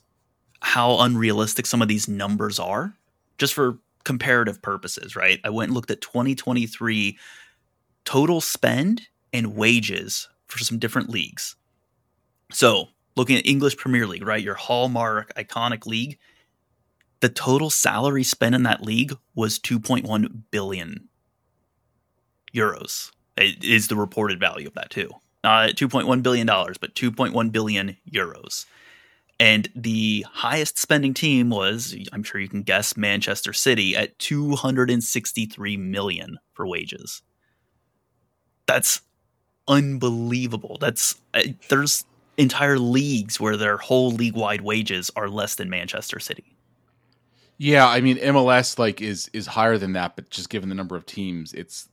how unrealistic some of these numbers are, just for comparative purposes, right? I went and looked at 2023 total spend and wages for some different leagues. So, looking at English Premier League, right? Your hallmark iconic league, the total salary spent in that league was 2.1 billion euros. It is the reported value of that too. Not 2.1 billion dollars, but 2.1 billion euros. And the highest spending team was, I'm sure you can guess, Manchester City at 263 million for wages. That's unbelievable. That's uh, there's entire leagues where their whole league-wide wages are less than Manchester City. Yeah, I mean MLS like is is higher than that, but just given the number of teams, it's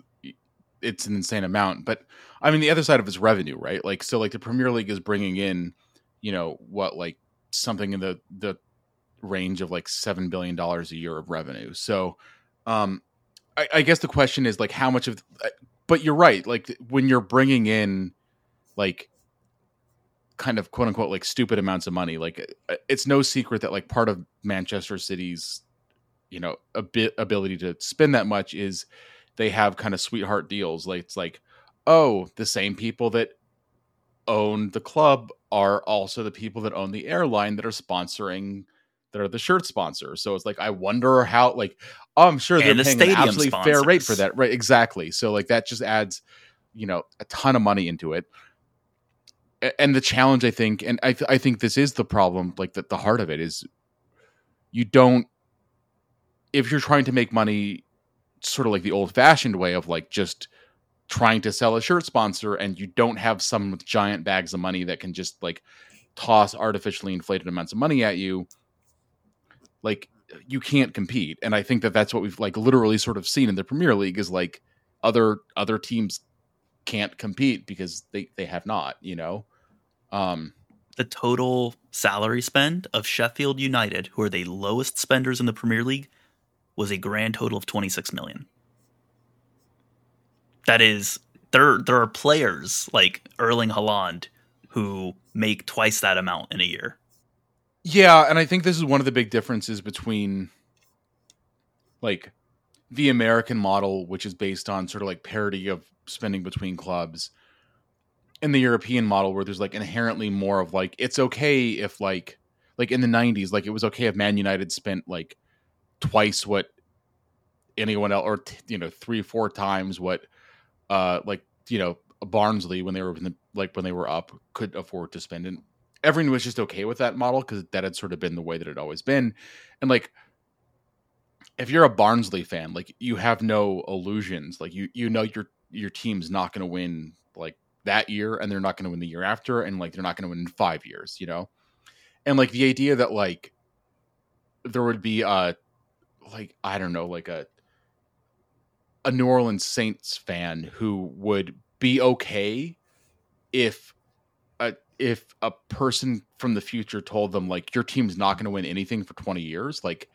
it's an insane amount. But I mean, the other side of it's revenue, right? Like, so like the Premier League is bringing in, you know, what like something in the the range of like seven billion dollars a year of revenue. So, um, I, I guess the question is like how much of, uh, but you're right. Like when you're bringing in, like kind of quote unquote like stupid amounts of money like uh, it's no secret that like part of manchester city's you know a bit ability to spend that much is they have kind of sweetheart deals. Like it's like, oh, the same people that own the club are also the people that own the airline that are sponsoring that are the shirt sponsors. So it's like I wonder how like I'm sure they're the paying an absolutely fair rate for that. Right, exactly. So like that just adds, you know, a ton of money into it. And the challenge I think and I th- I think this is the problem like that the heart of it is you don't if you're trying to make money sort of like the old fashioned way of like just trying to sell a shirt sponsor and you don't have someone with giant bags of money that can just like toss artificially inflated amounts of money at you like you can't compete. And i think that that's what we've like literally sort of seen in the premier league is like other other teams can't compete because they they have not you know? Um The total salary spend of Sheffield United, who are the lowest spenders in the Premier League, was a grand total of 26 million. That is there there are players like Erling Haaland who make twice that amount in a year. Yeah, and I think this is one of the big differences between like the American model, which is based on sort of like parity of spending between clubs, and the European model, where there's like inherently more of like it's okay if like like in the '90s, like it was okay if Man United spent like twice what anyone else, or you know three four times what uh like you know Barnsley when they were the, like when they were up could afford to spend, and everyone was just okay with that model because that had sort of been the way that it always been, and like if you're a Barnsley fan, like you have no illusions, like you you know your your team's not going to win like that year, and they're not going to win the year after, and like they're not going to win in five years, you know, and like the idea that like there would be uh like I don't know like a a New Orleans Saints fan who would be okay if a if a person from the future told them like your team's not going to win anything for 20 years like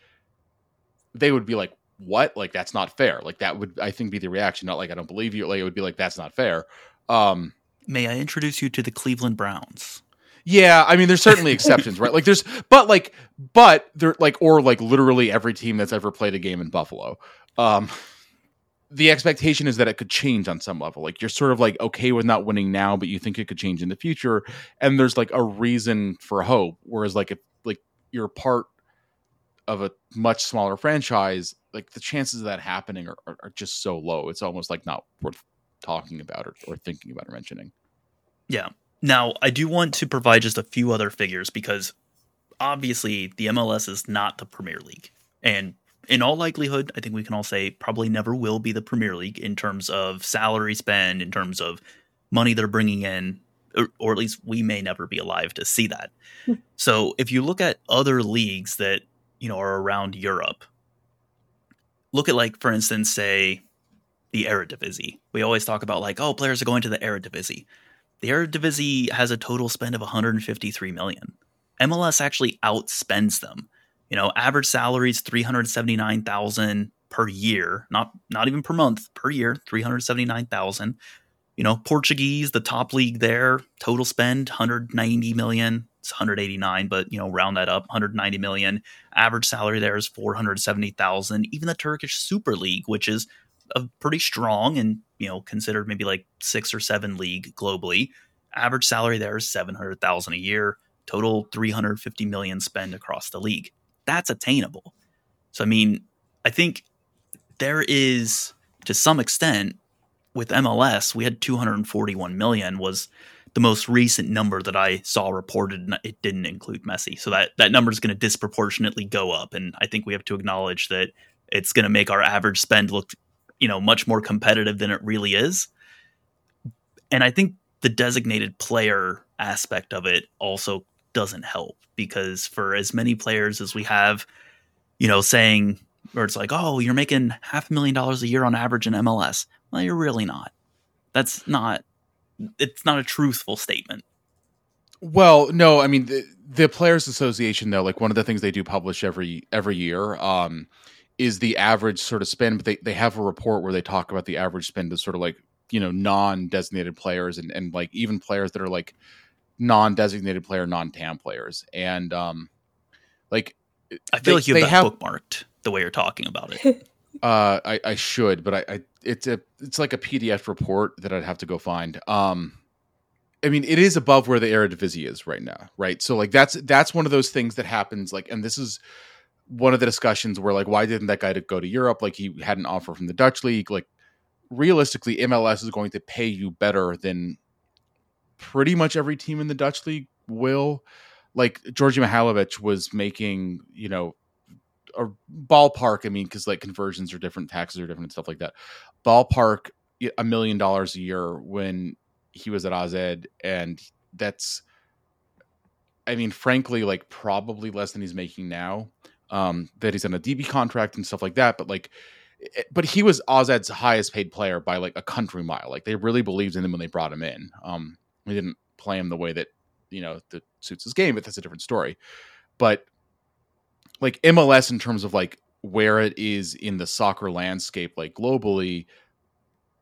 they would be like what? Like that's not fair. Like that would i think be the reaction. Not like i don't believe you. Like it would be like that's not fair. Um May I introduce you to the Cleveland Browns? Yeah i mean there's certainly exceptions right? Like there's but like but there like or like literally every team that's ever played a game in buffalo um the expectation is that it could change on some level. Like you're sort of like okay with not winning now but you think it could change in the future and there's like a reason for hope. Whereas like if like you're part of a much smaller franchise like the chances of that happening are, are, are just so low. It's almost like not worth talking about or, or thinking about or mentioning. Yeah. Now, I do want to provide just a few other figures because obviously the MLS is not the Premier League. And in all likelihood, I think we can all say probably never will be the Premier League in terms of salary spend, in terms of money they're bringing in, or, or at least we may never be alive to see that. Hmm. so if you look at other leagues that, you know, are around Europe, look at like, for instance, say the Eredivisie. We always talk about like, oh, players are going to the Eredivisie. The Eredivisie has a total spend of 153 million. MLS actually outspends them. You know, average salaries 379,000 per year, not not even per month, per year, 379,000. You know, Portuguese, the top league there, total spend 190 million. it's 189, but you know, round that up, 190 million. Average salary there is 470,000. Even the Turkish Super League, which is a pretty strong and you know considered maybe like six or seven league globally, average salary there is 700,000 a year. Total 350 million spend across the league. That's attainable. So I mean, I think there is to some extent with MLS, we had 241 million was the most recent number that I saw reported, and it didn't include Messi. So that that number is going to disproportionately go up, and I think we have to acknowledge that it's going to make our average spend look, you know, much more competitive than it really is. And I think the designated player aspect of it also doesn't help because for as many players as we have, you know, saying or it's like, oh, you're making half a million dollars a year on average in MLS. Well, you're really not. That's not. It's not a truthful statement. Well, no, I mean the, the Players Association though, like one of the things they do publish every every year, um, is the average sort of spend. But they they have a report where they talk about the average spend of sort of like you know non designated players and and like even players that are like non designated player, non TAM players, and um, like I feel they, like you have that have, bookmarked the way you're talking about it. uh, I, I should, but I, I it's a it's like a PDF report that I'd have to go find. Um, I mean, it is above where the Eredivisie is right now, right? So like that's that's one of those things that happens. Like, and this is one of the discussions were like, why didn't that guy go to Europe? Like, he had an offer from the Dutch league. Like, realistically, MLS is going to pay you better than pretty much every team in the Dutch league will. Like Djordje Mihailovic was making, you know, a ballpark. I mean, because like conversions are different, taxes are different, and stuff like that. Ballpark a million dollars a year when he was at AZ, and that's, I mean, frankly, like probably less than he's making now. Um, that he's on a DP contract and stuff like that, but like, eh, but he was AZ's highest paid player by like a country mile. Like they really believed in him when they brought him in. Um, we didn't play him the way that you know that suits his game, but that's a different story. But like MLS in terms of like where it is in the soccer landscape, like globally,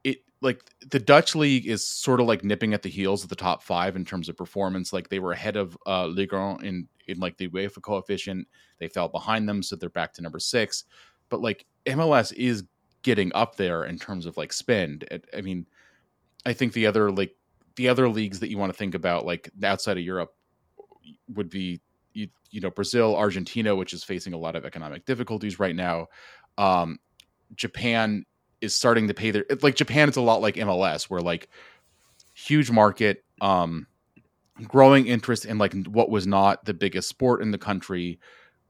it like the Dutch league is sort of like nipping at the heels of the top five in terms of performance. Like they were ahead of uh, Ligue 1 in in like the UEFA coefficient, they fell behind them, so they're back to number six. But like MLS is getting up there in terms of like spend. I mean, I think the other like the other leagues that you want to think about, like outside of Europe, would be you, you know Brazil, Argentina, which is facing a lot of economic difficulties right now. Um, Japan is starting to pay their like Japan It's a lot like MLS, where like huge market, um, growing interest in like what was not the biggest sport in the country,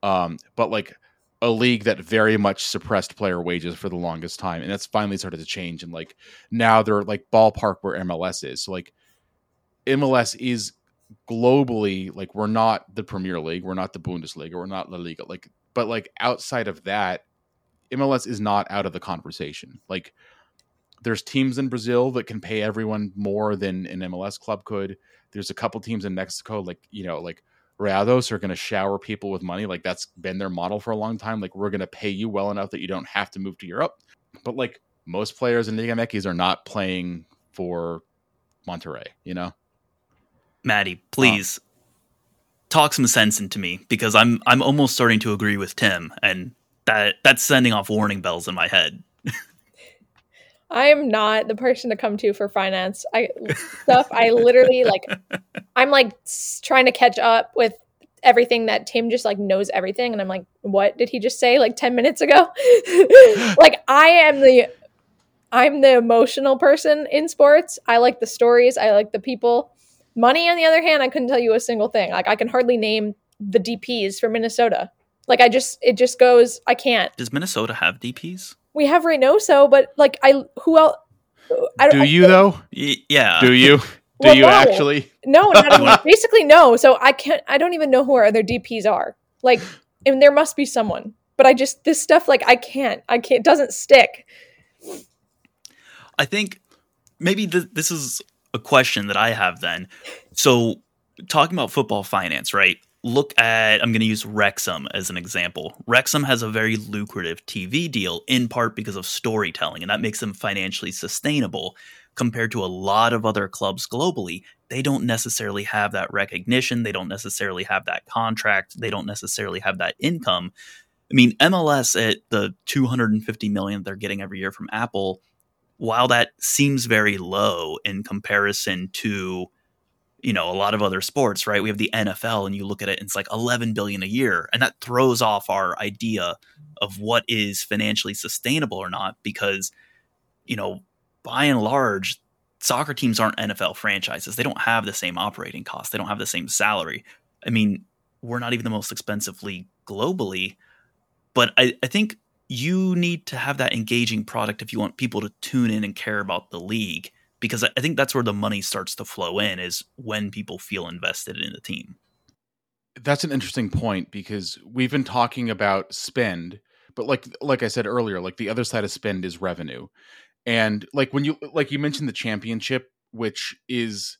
um, but like a league that very much suppressed player wages for the longest time, and that's finally started to change. And like now they're like ballpark where MLS is. So like MLS is globally like we're not the Premier League, we're not the Bundesliga, we're not La Liga. Like, but like outside of that, MLS is not out of the conversation. Like, there's teams in Brazil that can pay everyone more than an MLS club could. There's a couple teams in Mexico, like you know, like Rayados are going to shower people with money. Like that's been their model for a long time. Like we're going to pay you well enough that you don't have to move to Europe. But like most players in the Liga MX are not playing for Monterrey, you know. Maddie, please talk some sense into me because I'm I'm almost starting to agree with Tim, and that that's sending off warning bells in my head. I am not the person to come to for finance. I stuff. I literally like. I'm like trying to catch up with everything that Tim just like knows everything, and I'm like, what did he just say like ten minutes ago? like I am the. I'm the emotional person in sports. I like the stories. I like the people. Money, on the other hand, I couldn't tell you a single thing. Like I can hardly name the DPs for Minnesota. Like I just, it just goes. I can't. Does Minnesota have DPs? We have Reynoso, but like I, who else? I, don't, do you I, though? Y- yeah. Do you? Do well, you no. actually? No, not basically no. So I can't. I don't even know who our other DPs are. Like, and there must be someone. But I just this stuff like I can't. I can't. It doesn't stick. I think maybe th- this is a question that I have then. So, talking about football finance, right? Look at, I'm going to use Wrexham as an example. Wrexham has a very lucrative TV deal in part because of storytelling, and that makes them financially sustainable. compared to a lot of other clubs globally, they don't necessarily have that recognition. They don't necessarily have that contract. They don't necessarily have that income. I mean, MLS at the 250 million they're getting every year from Apple, while that seems very low in comparison to you know a lot of other sports right? We have the nfl and you look at it and it's like 11 billion a year and that throws off our idea of what is financially sustainable or not because you know by and large soccer teams aren't nfl franchises. They don't have the same operating costs. They don't have the same salary. I mean we're not even the most expensive league globally but I, I think you need to have that engaging product if you want people to tune in and care about the league because I think that's where the money starts to flow in is when people feel invested in the team. That's an interesting point because we've been talking about spend, but like like I said earlier, like the other side of spend is revenue. And like when you like you mentioned the championship, which is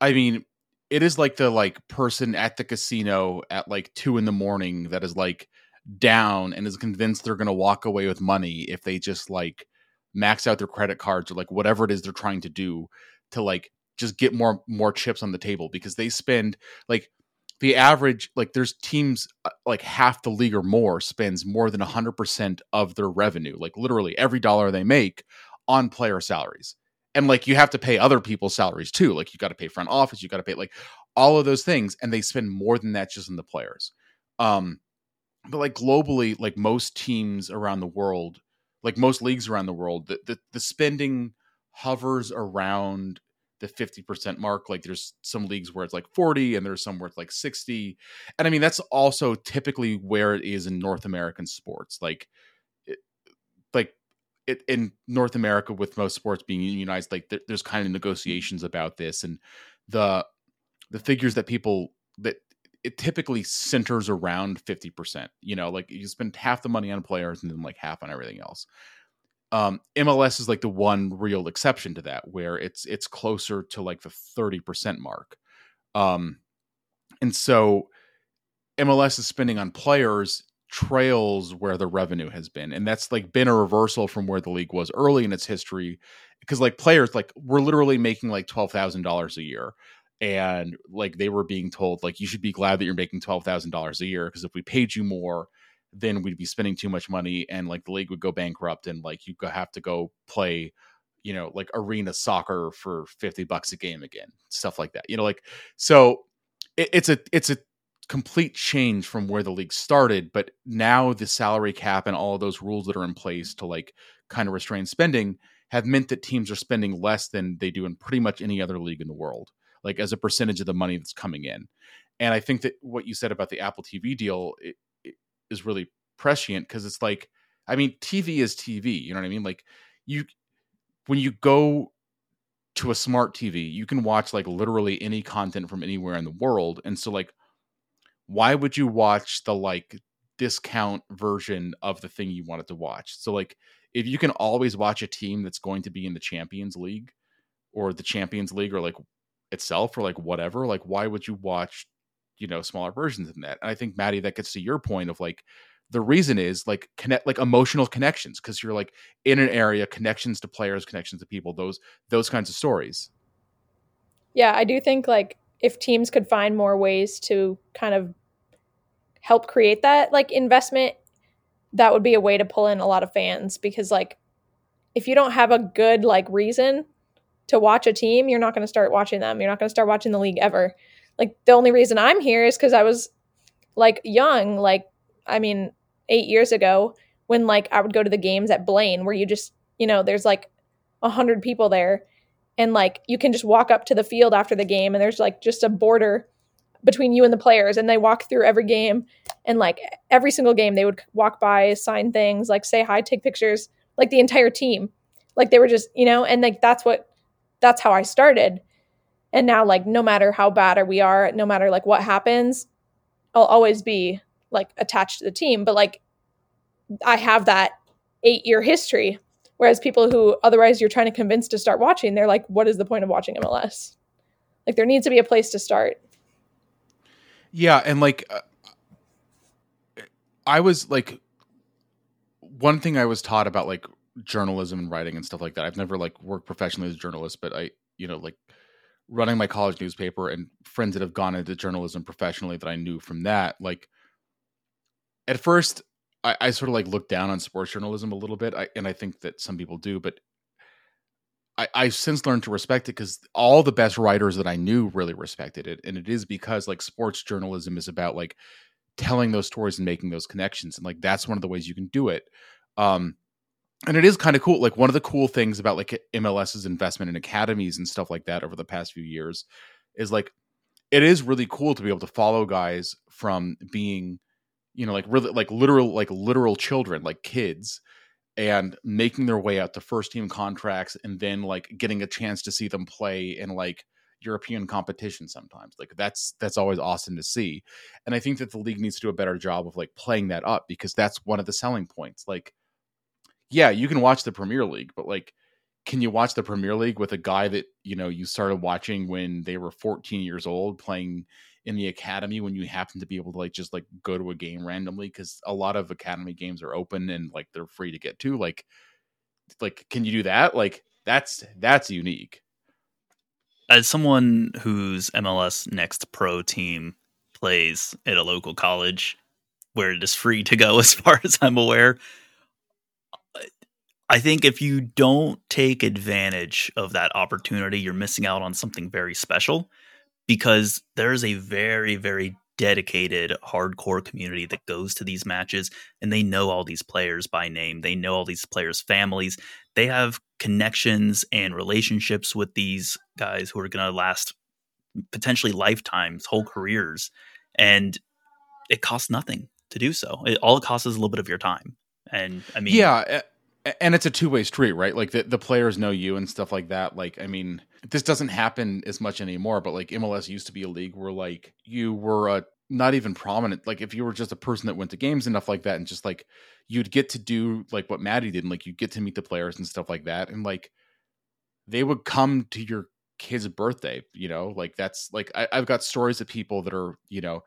I mean, it is like the like person at the casino at like two in the morning that is like down and is convinced they're gonna walk away with money if they just like max out their credit cards or like whatever it is they're trying to do to like just get more more chips on the table because they spend like the average like there's teams uh, like half the league or more spends more than 100% of their revenue like literally every dollar they make on player salaries. And like you have to pay other people's salaries too like you got to pay front office you got to pay like all of those things and they spend more than that just on the players. Um but like globally like most teams around the world like most leagues around the world, the, the, the spending hovers around the 50% mark. Like there's some leagues where it's like 40 and there's some where it's like 60. And I mean, that's also typically where it is in North American sports. Like, it, like it, in North America with most sports being unionized, like th- there's kind of negotiations about this and the, the figures that people that it typically centers around 50%. You know, like you spend half the money on players and then like half on everything else. Um, MLS is like the one real exception to that, where it's it's closer to like the 30% mark. Um, and so MLS is spending on players trails where the revenue has been. And that's like been a reversal from where the league was early in its history. Because like players, like we're literally making like twelve thousand dollars a year and like they were being told like you should be glad that you're making $12,000 a year because if we paid you more then we'd be spending too much money and like the league would go bankrupt and like you have to go play you know like arena soccer for 50 bucks a game again stuff like that you know like so it, it's a it's a complete change from where the league started but now the salary cap and all those rules that are in place to like kind of restrain spending have meant that teams are spending less than they do in pretty much any other league in the world like as a percentage of the money that's coming in. And I think that what you said about the Apple TV deal it, it is really prescient because it's like, I mean, TV is TV. You know what I mean? Like you, when you go to a smart TV, you can watch like literally any content from anywhere in the world. And so, like, why would you watch the like discount version of the thing you wanted to watch? So, like, if you can always watch a team that's going to be in the Champions League or the Champions League or like itself or like whatever like why would you watch you know smaller versions than that? And i think maddie that gets to your point of like the reason is like connect like emotional connections because you're like in an area connections to players connections to people those those kinds of stories. Yeah i do think like if teams could find more ways to kind of help create that like investment that would be a way to pull in a lot of fans because like if you don't have a good like reason to watch a team, you're not going to start watching them. You're not going to start watching the league ever. Like the only reason I'm here is because I was like young, like I mean, eight years ago when like I would go to the games at Blaine where you just you know there's like a hundred people there and like you can just walk up to the field after the game and there's like just a border between you and the players and they walk through every game and like every single game they would walk by sign things like say hi take pictures like the entire team like they were just you know and like that's what that's how I started. And now like no matter how bad we are, no matter like what happens, I'll always be like attached to the team, but like I have that 8-year history whereas people who otherwise you're trying to convince to start watching, they're like what is the point of watching MLS? Like there needs to be a place to start. Yeah, and like uh, I was like one thing I was taught about like journalism and writing and stuff like that. I've never like worked professionally as a journalist, but I, you know, like running my college newspaper and friends that have gone into journalism professionally that I knew from that, like at first I, I sort of like looked down on sports journalism a little bit. I, and I think that some people do, but I, I've since learned to respect it because all the best writers that I knew really respected it. And it is because like sports journalism is about like telling those stories and making those connections. And like that's one of the ways you can do it. Um, and it is kind of cool. Like one of the cool things about like MLS's investment in academies and stuff like that over the past few years is like it is really cool to be able to follow guys from being, you know, like really like literal like literal children, like kids, and making their way out to first team contracts and then like getting a chance to see them play in like European competition sometimes. Like that's that's always awesome to see. And I think that the league needs to do a better job of like playing that up because that's one of the selling points. Like yeah, you can watch the Premier League, but like can you watch the Premier League with a guy that, you know, you started watching when they were 14 years old playing in the academy when you happen to be able to like just like go to a game randomly cuz a lot of academy games are open and like they're free to get to like like can you do that? Like that's that's unique. As someone whose MLS Next Pro team plays at a local college where it is free to go as far as I'm aware, I think if you don't take advantage of that opportunity, you're missing out on something very special because there's a very, very dedicated hardcore community that goes to these matches and they know all these players by name. They know all these players' families. They have connections and relationships with these guys who are going to last potentially lifetimes, whole careers. And it costs nothing to do so. It, all it costs is a little bit of your time. And I mean, yeah, and it's a two-way street right? Like the, the players know you and stuff like that. Like i mean this doesn't happen as much anymore but like mls used to be a league where like you were a not even prominent. Like if you were just a person that went to games stuff like that and just like you'd get to do like what maddie did and like you get to meet the players and stuff like that. And like they would come to your kid's birthday you know? Like that's like I, i've got stories of people that are you know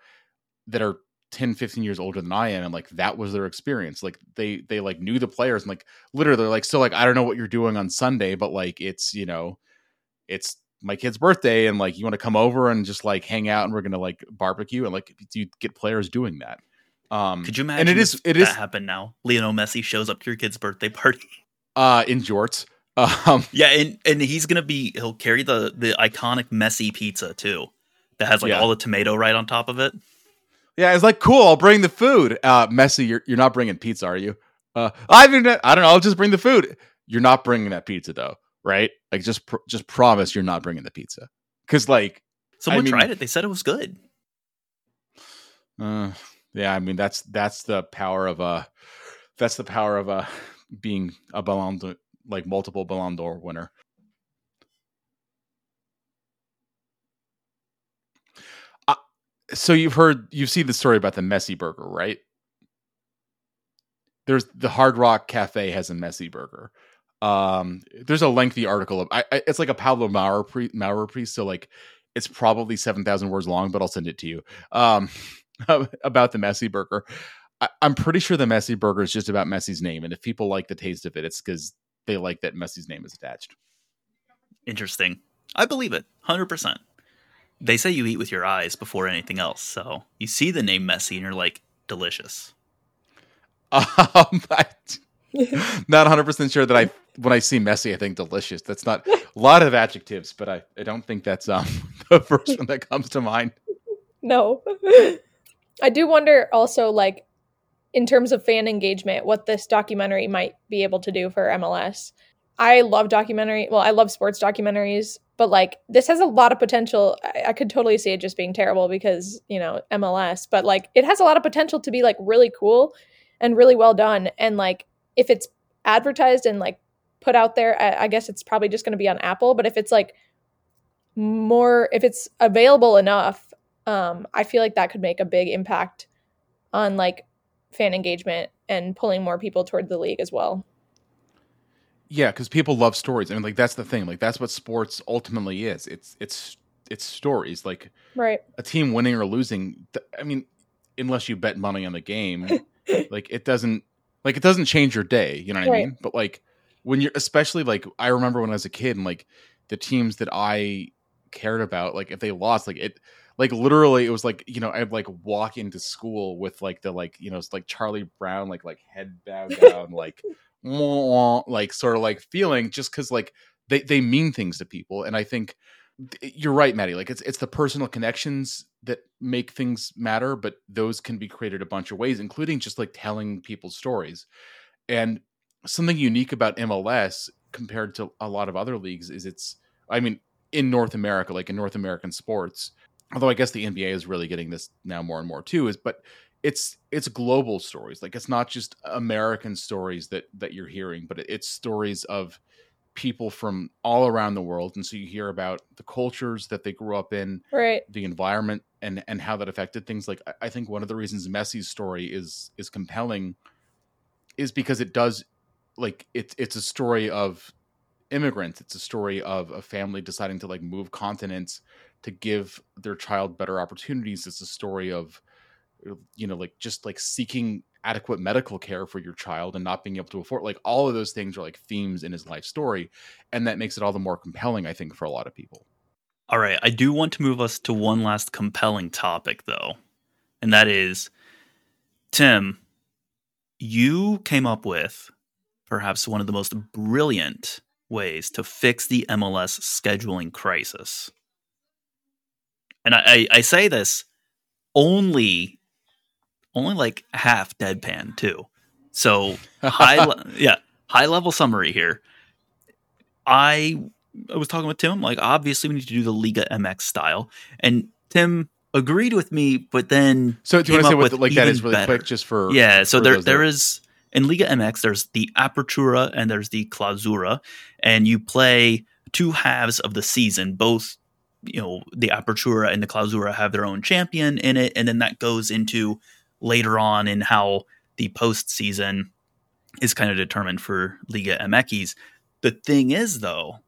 that are 10 15 years older than i am and like that was their experience. Like they they like knew the players and like literally they're like so like i don't know what you're doing on sunday but like it's you know it's my kid's birthday and like you want to come over and just like hang out and we're gonna like barbecue and like you get players doing that. Um could you imagine and it is it is happen now? Lionel messi shows up to your kid's birthday party. Uh in jorts. Um yeah and and he's gonna be he'll carry the the iconic Messi pizza too that has like yeah. all the tomato right on top of it yeah, it's like cool. I'll bring the food. Uh, Messi, you're you're not bringing pizza, are you? Uh, I I don't know. I'll just bring the food. You're not bringing that pizza though, right? Like, just pr- just promise you're not bringing the pizza. Because like, someone I mean, tried it. They said it was good. Uh, yeah, I mean that's that's the power of a that's the power of a being a Ballon d'Or, like multiple Ballon d'Or winner. So you've heard you've seen the story about the Messi burger, right? There's the Hard Rock Cafe has a Messi burger. Um, there's a lengthy article of I, I, it's like a Pablo Maurer pre, Maurer piece, so like it's probably seven thousand words long, but I'll send it to you. Um, about the Messi burger. I, I'm pretty sure the messy burger is just about Messi's name, and if people like the taste of it, it's because they like that Messi's name is attached. Interesting. I believe it, hundred percent they say you eat with your eyes before anything else. So you see the name Messi and you're like, delicious. Um, I, not 100% sure that I, when I see Messi, I think delicious. That's not a lot of adjectives, but I, I don't think that's um, the first one that comes to mind. No. I do wonder also, like, in terms of fan engagement, what this documentary might be able to do for MLS. I love documentary. Well, I love sports documentaries, but like this has a lot of potential. I, I, could totally see it just being terrible because you know MLS, but like it has a lot of potential to be like really cool and really well done. And like if it's advertised and like put out there, I, I guess it's probably just going to be on Apple. But if it's like more, if it's available enough, um, I feel like that could make a big impact on like fan engagement and pulling more people toward the league as well. Yeah, because people love stories. I mean, like that's the thing. Like that's what sports ultimately is. It's it's it's stories. Like right, a team winning or losing. I mean, unless you bet money on the game, like it doesn't like it doesn't change your day. You know what right. I mean? But like when you're especially like I remember when I was a kid and like the teams that I cared about, like if they lost, like it like literally it was like you know i'd like walk into school with like the like you know it's like charlie brown like like head bowed down like like sort of like feeling just because like they they mean things to people and i think eh, you're right maddie like it's it's the personal connections that make things matter but those can be created a bunch of ways including just like telling people's stories and something unique about mls compared to a lot of other leagues is it's i mean in north america like in north american sports although I guess the NBA is really getting this now more and more too, is but it's it's global stories. Like it's not just American stories that that you're hearing, but it's stories of people from all around the world. And so you hear about the cultures that they grew up in right. the environment and and how that affected things. Like i think one of the reasons messi's story is is compelling is because it does like it's it's a story of immigrants. It's a story of a family deciding to like move continents to give their child better opportunities it's a story of uh, you know like just like seeking adequate medical care for your child and not being able to afford like all of those things are like themes in his life story and that makes it all the more compelling i think for a lot of people. All right i do want to move us to one last compelling topic though and that is tim you came up with perhaps one of the most brilliant ways to fix the mls scheduling crisis and I, I, say this only only like half deadpan too. So high, le- yeah, high level summary here. I I was talking with Tim. Like, obviously, we need to do the Liga MX style, and Tim agreed with me. But then, so do you want to say what the, like that is really better. quick, just for yeah? So for there there is in Liga MX. There's the Apertura and there's the Clausura, and you play two halves of the season, both you know the apertura and the clausura have their own champion in it and then that goes into later on in how the postseason is kind of determined for liga mx the thing is though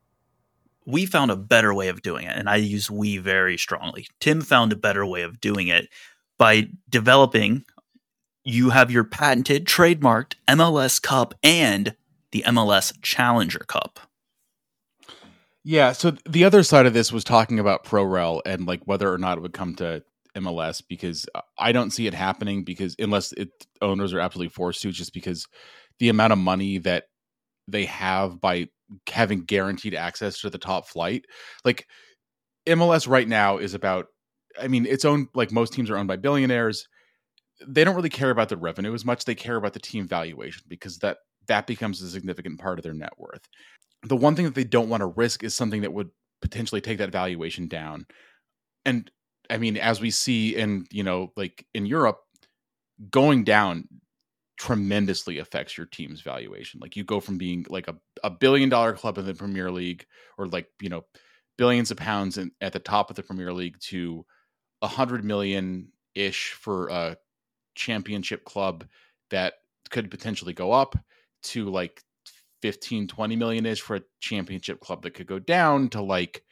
we found a better way of doing it and i use we very strongly. Tim found a better way of doing it by developing you have your patented trademarked mls cup and the mls challenger cup yeah. So the other side of this was talking about ProRel and like whether or not it would come to MLS because uh, I don't see it happening because unless it owners are absolutely forced to, just because the amount of money that they have by having guaranteed access to the top flight, like MLS right now is about. I mean, it's owned like most teams are owned by billionaires. They don't really care about the revenue as much; they care about the team valuation because that that becomes a significant part of their net worth the one thing that they don't want to risk is something that would potentially take that valuation down. And I mean, as we see in, you know, like in Europe, going down tremendously affects your team's valuation. Like you go from being like a, a billion dollar club in the Premier League or like, you know, billions of pounds in, at the top of the Premier League to a hundred million ish for a championship club that could potentially go up to like 15 20 million ish for a championship club that could go down to like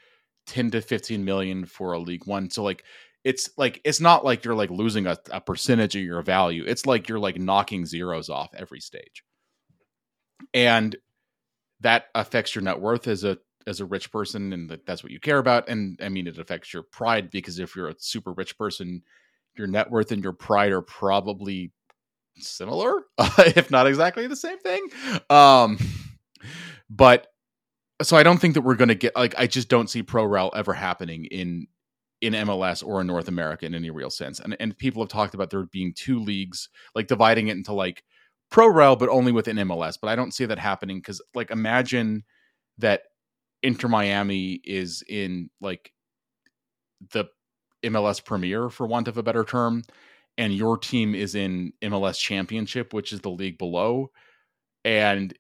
10 to 15 million for a league one. So like it's like it's not like you're like losing a, a percentage of your value. It's like you're like knocking zeros off every stage. And that affects your net worth as a as a rich person and that's what you care about. And i mean it affects your pride because if you're a super rich person your net worth and your pride are probably similar, if not exactly the same thing. Um, but so I don't think that we're going to get like I just don't see pro rel ever happening in in MLS or in North America in any real sense. And and people have talked about there being two leagues, like dividing it into like pro rel, but only within MLS. But I don't see that happening because like imagine that Inter Miami is in like the MLS Premier, for want of a better term, and your team is in MLS Championship, which is the league below, and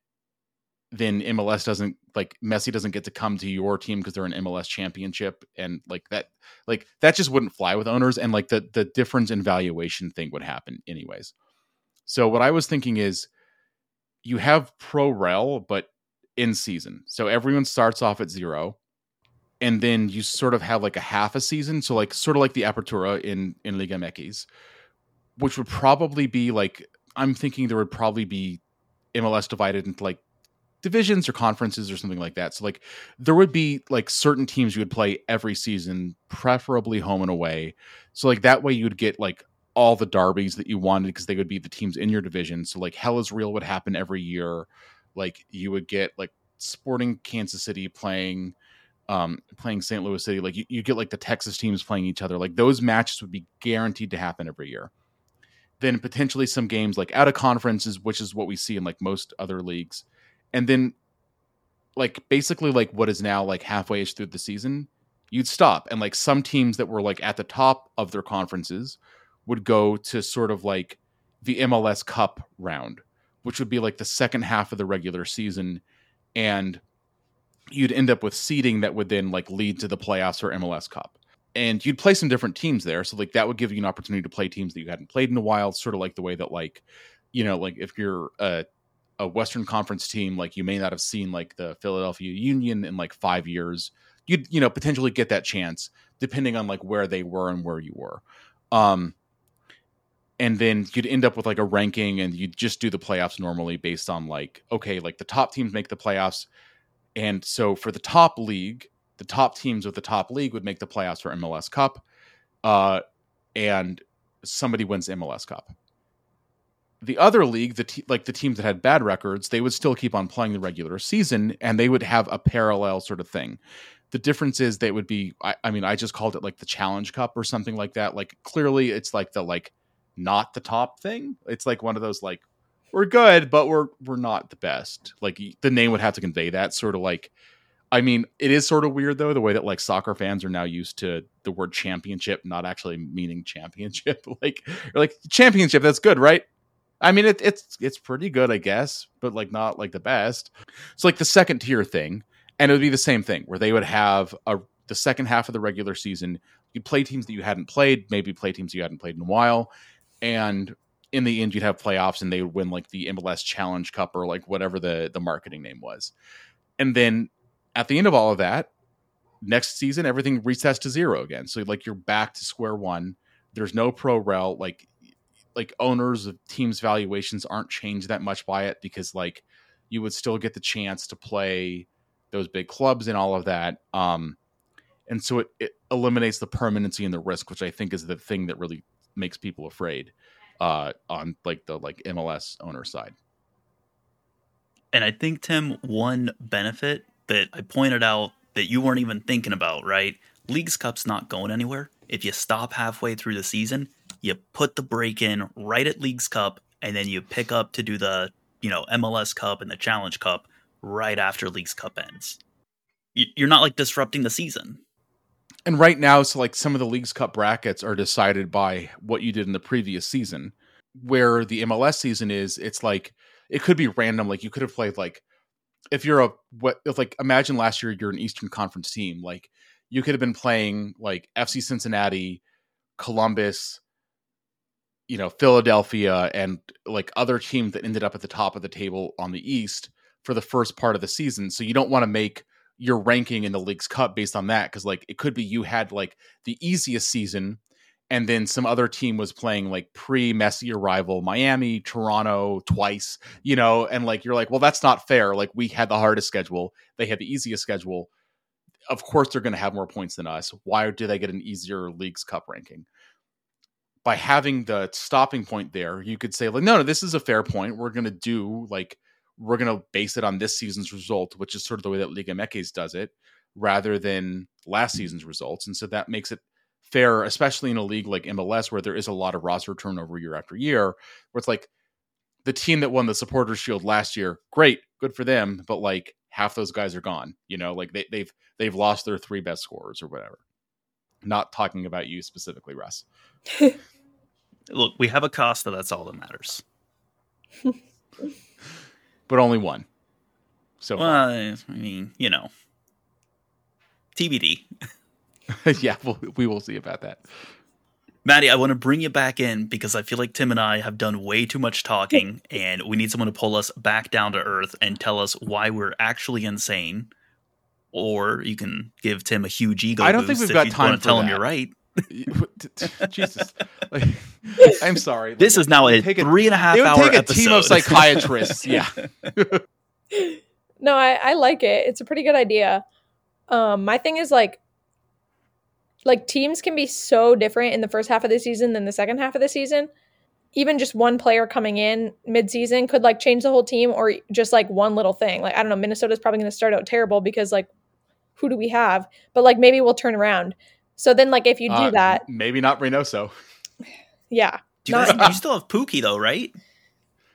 then MLS doesn't like Messi doesn't get to come to your team because they're in MLS Championship, and like that, like that just wouldn't fly with owners, and like the the difference in valuation thing would happen anyways. So what I was thinking is, you have pro rel, but in season, so everyone starts off at zero, and then you sort of have like a half a season, so like sort of like the Apertura in in Liga MX which would probably be like I'm thinking there would probably be MLS divided into like divisions or conferences or something like that. So like there would be like certain teams you would play every season, preferably home and away. So like that way you would get like all the derbies that you wanted because they would be the teams in your division. So like Hell is Real would happen every year. Like you would get like Sporting Kansas City playing um playing St. Louis City. Like you, you get like the Texas teams playing each other. Like those matches would be guaranteed to happen every year. Then potentially some games like out of conferences, which is what we see in like most other leagues. And then like basically like what is now like halfway through the season, you'd stop. And like some teams that were like at the top of their conferences would go to sort of like the MLS Cup round, which would be like the second half of the regular season. And you'd end up with seeding that would then like lead to the playoffs or MLS Cup. And you'd play some different teams there. So like that would give you an opportunity to play teams that you hadn't played in a while, sort of like the way that like, you know, like if you're a a Western Conference team, like you may not have seen like the Philadelphia Union in like five years, you'd you know potentially get that chance depending on like where they were and where you were. Um, and then you'd end up with like a ranking and you'd just do the playoffs normally based on like okay like the top teams make the playoffs and so for the top league the top teams of the top league would make the playoffs for mls cup uh, and somebody wins mls cup the other league the te- like the teams that had bad records they would still keep on playing the regular season and they would have a parallel sort of thing the difference is they would be I, I mean i just called it like the challenge cup or something like that like clearly it's like the like not the top thing. It's like one of those like we're good, but we're we're not the best. Like the name would have to convey that sort of like. I mean, it is sort of weird though the way that like soccer fans are now used to the word championship not actually meaning championship. like like championship, that's good, right? I mean, it, it's it's pretty good, I guess, but like not like the best. It's like the second tier thing, and it would be the same thing where they would have a the second half of the regular season. You'd play teams that you hadn't played, maybe play teams you hadn't played in a while, and in the end you'd have playoffs and they would win like the MLS Challenge Cup or like whatever the the marketing name was. And then at the end of all of that, next season everything resets to zero again. So like you're back to square one. There's no pro rel like like owners of teams valuations aren't changed that much by it because like you would still get the chance to play those big clubs and all of that. Um and so it, it eliminates the permanency and the risk, which I think is the thing that really makes people afraid uh, on like the like MLS owner side. And I think Tim, one benefit that I pointed out that you weren't even thinking about, right? Leagues Cup's not going anywhere. If you stop halfway through the season, you put the break in right at Leagues Cup, and then you pick up to do the you know MLS Cup and the Challenge Cup right after Leagues Cup ends. You're not like disrupting the season and right now so like some of the Leagues Cup brackets are decided by what you did in the previous season where the mls season is it's like it could be random like you could have played like if you're a what if like imagine last year you're an eastern conference team like you could have been playing like fc cincinnati columbus you know philadelphia and like other teams that ended up at the top of the table on the east for the first part of the season. So you don't want to make your ranking in the Leagues Cup based on that because like it could be you had like the easiest season and then some other team was playing like pre Messi arrival Miami, Toronto twice, you know, and like you're like, well, that's not fair. Like we had the hardest schedule, they had the easiest schedule. Of course, they're going to have more points than us. Why do they get an easier Leagues Cup ranking? By having the stopping point there, you could say like, no, no, this is a fair point. We're going to do like we're going to base it on this season's result, which is sort of the way that Liga MX does it, rather than last season's results. And so that makes it fair, especially in a league like MLS where there is a lot of roster turnover year after year, where it's like the team that won the Supporters Shield last year, great, good for them, but like half those guys are gone. You know, like they, they've they've lost their three best scorers or whatever. Not talking about you specifically, Russ. Look, we have a Costa. That's all that matters. but only one. So, well, I mean, you know, TBD. yeah, we'll, we will see about that. Maddy, I want to bring you back in because I feel like Tim and I have done way too much talking, and we need someone to pull us back down to earth and tell us why we're actually insane. Or you can give Tim a huge ego. I don't think we've got time to tell him you're right. Jesus, like, I'm sorry. This is now a three and a half It hour take a episode. team of psychiatrists. yeah. no, I, I like it. It's a pretty good idea. Um, my thing is like, like teams can be so different in the first half of the season than the second half of the season. Even just one player coming in mid-season could like change the whole team, or just like one little thing. Like I don't know, Minnesota's probably going to start out terrible because like, who do we have? But like maybe we'll turn around. So then, like if you do Uh, that, maybe not Reynoso. yeah, Do you, Not- guys, you still have Pukki though, right?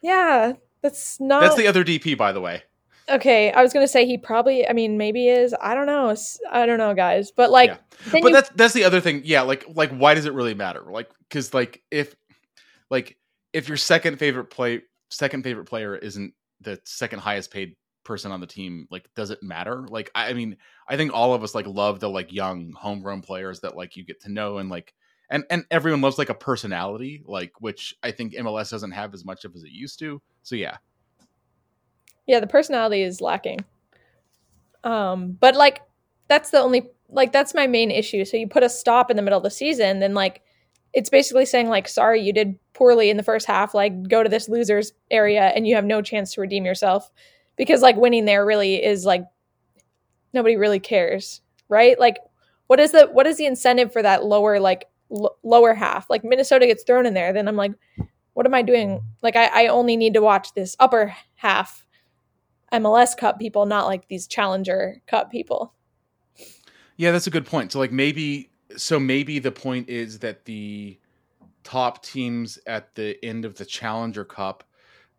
yeah, that's not. That's the other DP, by the way. Okay, I was gonna say he probably. I mean, maybe is. I don't know. i don't know, guys. But like, Yeah. but you, that's that's the other thing yeah like like why does it really matter like because like if like if your second favorite play second favorite player isn't the second highest paid person on the team like does it matter like i I mean i think all of us like love the like young homegrown players that like you get to know and like and and everyone loves like a personality like which i think mls doesn't have as much of as it used to so yeah yeah, the personality is lacking. Um, but like, that's the only like that's my main issue. So you put a stop in the middle of the season, then like, it's basically saying like, sorry, you did poorly in the first half. Like, go to this losers area, and you have no chance to redeem yourself because like winning there really is like nobody really cares, right? Like, what is the what is the incentive for that lower like l- lower half? Like Minnesota gets thrown in there, then I'm like, what am I doing? Like, I, I only need to watch this upper half MLS Cup people, not like these Challenger Cup people. Yeah, that's a good point. So like maybe so maybe the point is that the top teams at the end of the Challenger Cup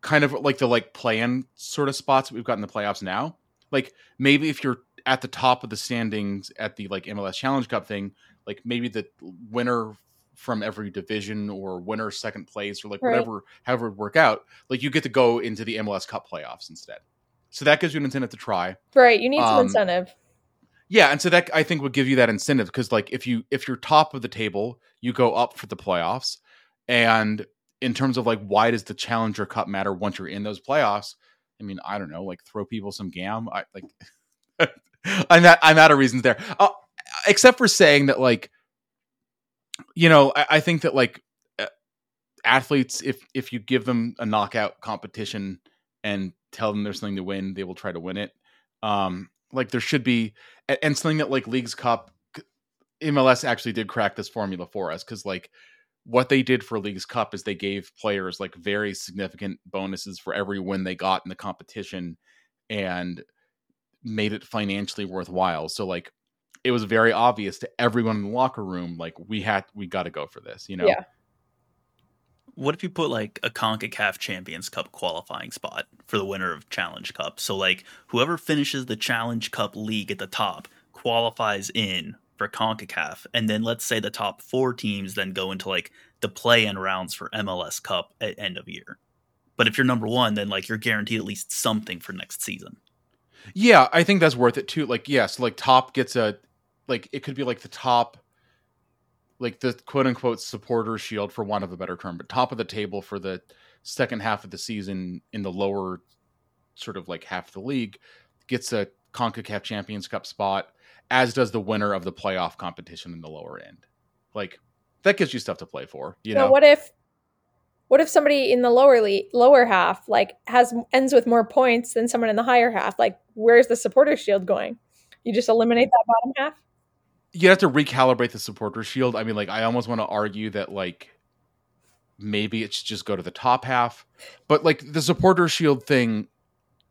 kind of like the like play-in sort of spots we've got in the playoffs now. Like maybe if you're at the top of the standings at the like MLS Challenge Cup thing, like maybe the winner from every division or winner second place or like Right. whatever however it would work out, like you get to go into the MLS Cup playoffs instead. So that gives you an incentive to try. Right. You need some Um, incentive. Yeah, and so that I think would give you that incentive because like if you if you're top of the table, you go up for the playoffs. And in terms of like why does the Challenger Cup matter once you're in those playoffs? I mean, I don't know, like throw people some gam. I like I'm not I'm out of reasons there. Uh, except for saying that like you know, I, I think that like uh, athletes if if you give them a knockout competition and tell them there's something to win, they will try to win it. Um like there should be and, something that like Leagues Cup MLS actually did crack this formula for us because like what they did for Leagues Cup is they gave players like very significant bonuses for every win they got in the competition and made it financially worthwhile. So like it was very obvious to everyone in the locker room like we had we got to go for this, you know. Yeah. What if you put like a CONCACAF Champions Cup qualifying spot for the winner of Challenge Cup? So like whoever finishes the Challenge Cup league at the top qualifies in for CONCACAF, and then let's say the top four teams then go into like the play-in rounds for MLS Cup at end of year. But if you're number one, then like you're guaranteed at least something for next season. Yeah, I think that's worth it too. Like, yes, like top gets a like it could be like the top like the quote unquote supporter shield for want of a better term, but top of the table for the second half of the season in the lower sort of like half of the league gets a CONCACAF Champions Cup spot, as does the winner of the playoff competition in the lower end. Like that gives you stuff to play for, you Now, know. what if what if somebody in the lower le- lower half like has ends with more points than someone in the higher half? Like, where's the supporter shield going? You just eliminate that bottom half. You have to recalibrate the supporter shield. I mean, like, I almost want to argue that like maybe it should just go to the top half, but like the supporter shield thing,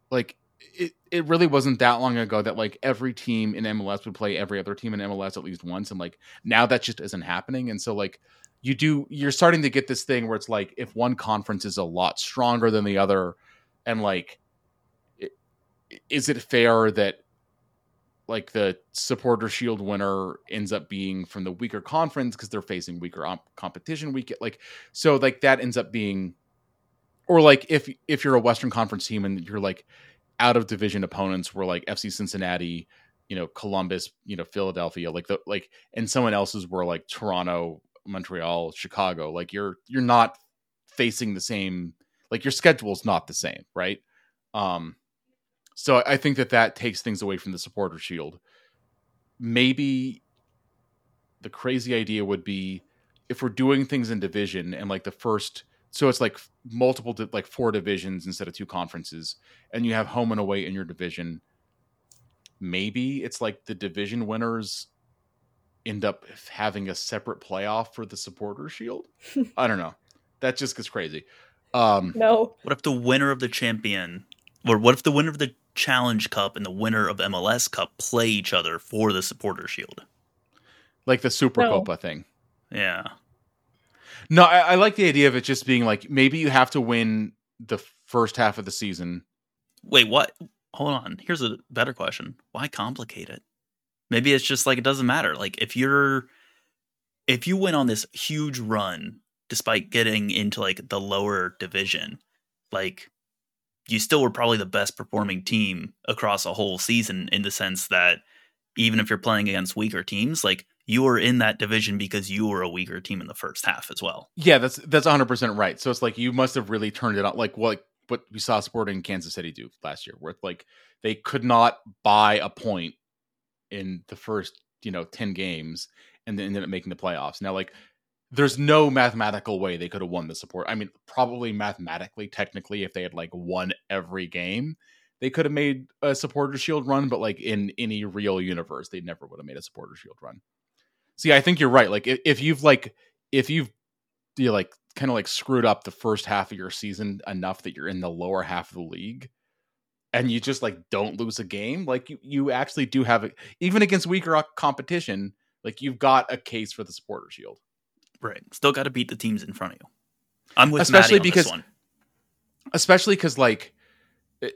like it, it really wasn't that long ago that like every team in MLS would play every other team in MLS at least once, and like now that just isn't happening, and so like you do you're starting to get this thing where it's like if one conference is a lot stronger than the other, and like is it fair that like the supporter shield winner ends up being from the weaker conference because they're facing weaker op- competition week like so like that ends up being or like if if you're a western conference team and you're like out of division opponents were like fc cincinnati you know columbus you know philadelphia like the like and someone else's were like toronto montreal chicago like you're you're not facing the same like your schedule's not the same right? Um so I- I think that that takes things away from the supporter shield. Maybe the crazy idea would be if we're doing things in division and like the first so it's like multiple like four divisions instead of two conferences and you have home and away in your division maybe it's like the division winners end up having a separate playoff for the supporter shield i don't know that just gets crazy um No. What if the winner of the champion, or what if the winner of the Challenge Cup and the winner of MLS Cup play each other for the Supporter Shield? like the super No. copa thing Yeah. no I, I like the idea of it just being like maybe you have to win the first half of the season Wait, what? Hold on. Here's a better question. Why complicate it? Maybe it's just like it doesn't matter. Like if you're if you went on this huge run despite getting into like the lower division, like you still were probably the best performing team across a whole season in the sense that even if you're playing against weaker teams, like you were in that division because you were a weaker team in the first half as well. Yeah, that's that's 100% right. So it's like you must have really turned it on like what what we saw Sporting Kansas City do last year where like they could not buy a point in the first, you know, 10 games and then ended up making the playoffs. Now like there's no mathematical way they could have won the support. I mean, probably mathematically, technically, if they had like won every game, they could have made a supporter shield run, but like in any real universe, they never would have made a supporter shield run. See, I think you're right. Like if, if you've like if you've you like kind of like screwed up the first half of your season enough that you're in the lower half of the league and you just like don't lose a game, like you, you actually do have it even against weaker competition, like you've got a case for the supporter shield. Right. Still got to beat the teams in front of you. I'm with Especially because- this one. especially because like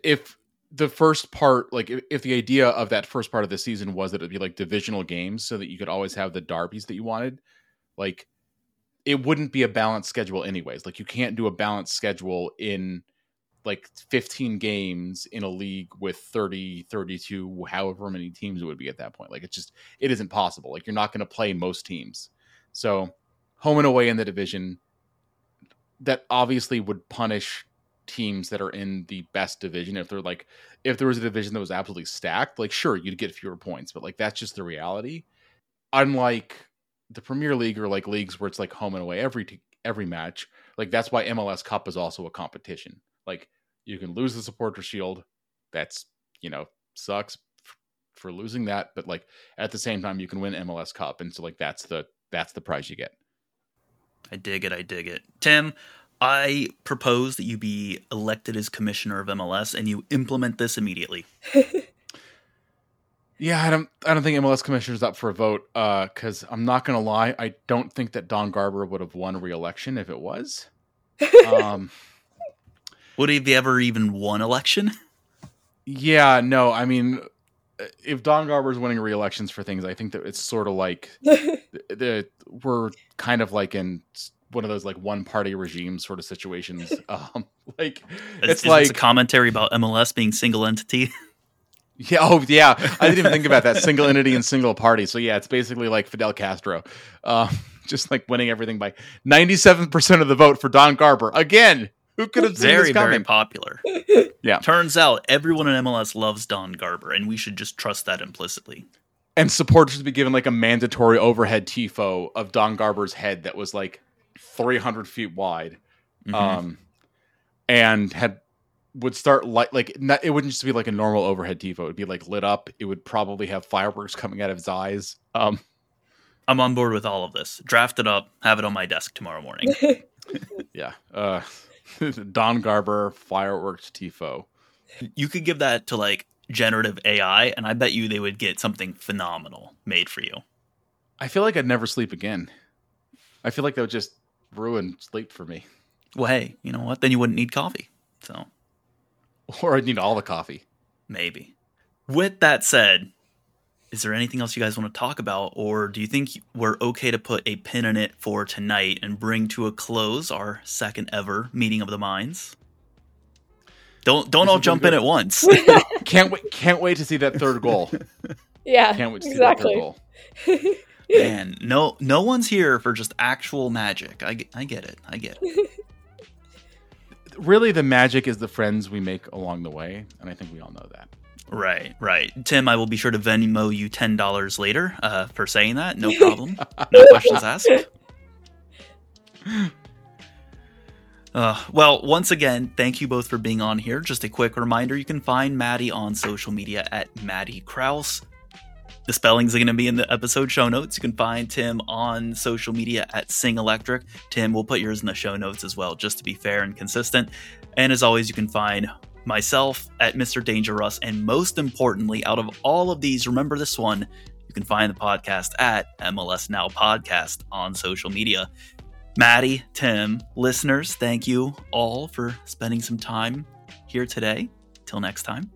if the first part like if, if the idea of that first part of the season was that it'd be like divisional games so that you could always have the derbies that you wanted like it wouldn't be a balanced schedule anyways like you can't do a balanced schedule in like 15 games in a league with 30 32 however many teams it would be at that point like it's just it isn't possible like you're not going to play most teams so home and away in the division that obviously would punish teams that are in the best division if they're like if there was a division that was absolutely stacked like sure you'd get fewer points but like that's just the reality. Unlike the premier league or like leagues where it's like home and away every t- every match like that's why mls cup is also a competition. Like you can lose the supporter shield that's you know sucks f- for losing that but like at the same time you can win mls cup and so like that's the that's the prize you get I dig it. I dig it. Tim, I propose that you be elected as commissioner of MLS and you implement this immediately. Yeah, I don't. I don't think MLS commissioner's up for a vote. Uh, because I'm not gonna lie, I don't think that Don Garber would have won re-election if it was. Um, Would he have ever even won election? yeah, no, I mean, if Don Garber's winning re-elections for things, I think that it's sort of like the, the we're kind of like in one of those like one-party regime sort of situations. Um, like Is, it's is like a commentary about MLS being single entity? Yeah. Oh, yeah. I didn't even think about that single entity and single party. So yeah, it's basically like Fidel Castro, uh, just like winning everything by ninety-seven percent of the vote for Don Garber. Again, who could have seen very, this very coming? popular. Yeah. Turns out everyone in MLS loves Don Garber, and we should just trust that implicitly. and supporters would be given like a mandatory overhead tifo of Don Garber's head that was like three hundred feet wide, Mhm. um, and had would start light like not, it wouldn't just be like a normal overhead tifo. It'd be like lit up. It would probably have fireworks coming out of his eyes. Um, I'm on board with all of this. Draft it up, have it on my desk tomorrow morning. yeah. Uh, Don Garber fireworks tifo. you could give that to like generative AI, and I bet you they would get something phenomenal made for you. I feel like I'd never sleep again. I feel like that would just ruin sleep for me. Well, hey, you know what? Then you wouldn't need coffee. So Or I'd need all the coffee. maybe. With that said, is there anything else you guys want to talk about, or do you think we're okay to put a pin in it for tonight and bring to a close our second ever meeting of the minds? Don't don't This all has been jump in at once. Can't wait! Can't wait to see that third goal. yeah. Can't wait to see that third exactly. goal. Man, no no one's here for just actual magic. I, get- I get it. I get it. Really, the magic is the friends we make along the way, and I think we all know that. Right, right. Tim, I will be sure to Venmo you ten dollars later uh, for saying that. No problem. no questions asked. Uh, well, once again, thank you both for being on here. Just a quick reminder you can find Maddy on social media at Maddie Kraus. The spellings are going to be in the episode show notes. You can find Tim on social media at Sing Electric. Tim, we'll put yours in the show notes as well, just to be fair and consistent. And as always, you can find myself at Mr. Danger Russ. And most importantly, out of all of these, remember this one you can find the podcast at MLS Now Podcast on social media. Maddy, Tim, listeners, thank you all for spending some time here today. Till next time.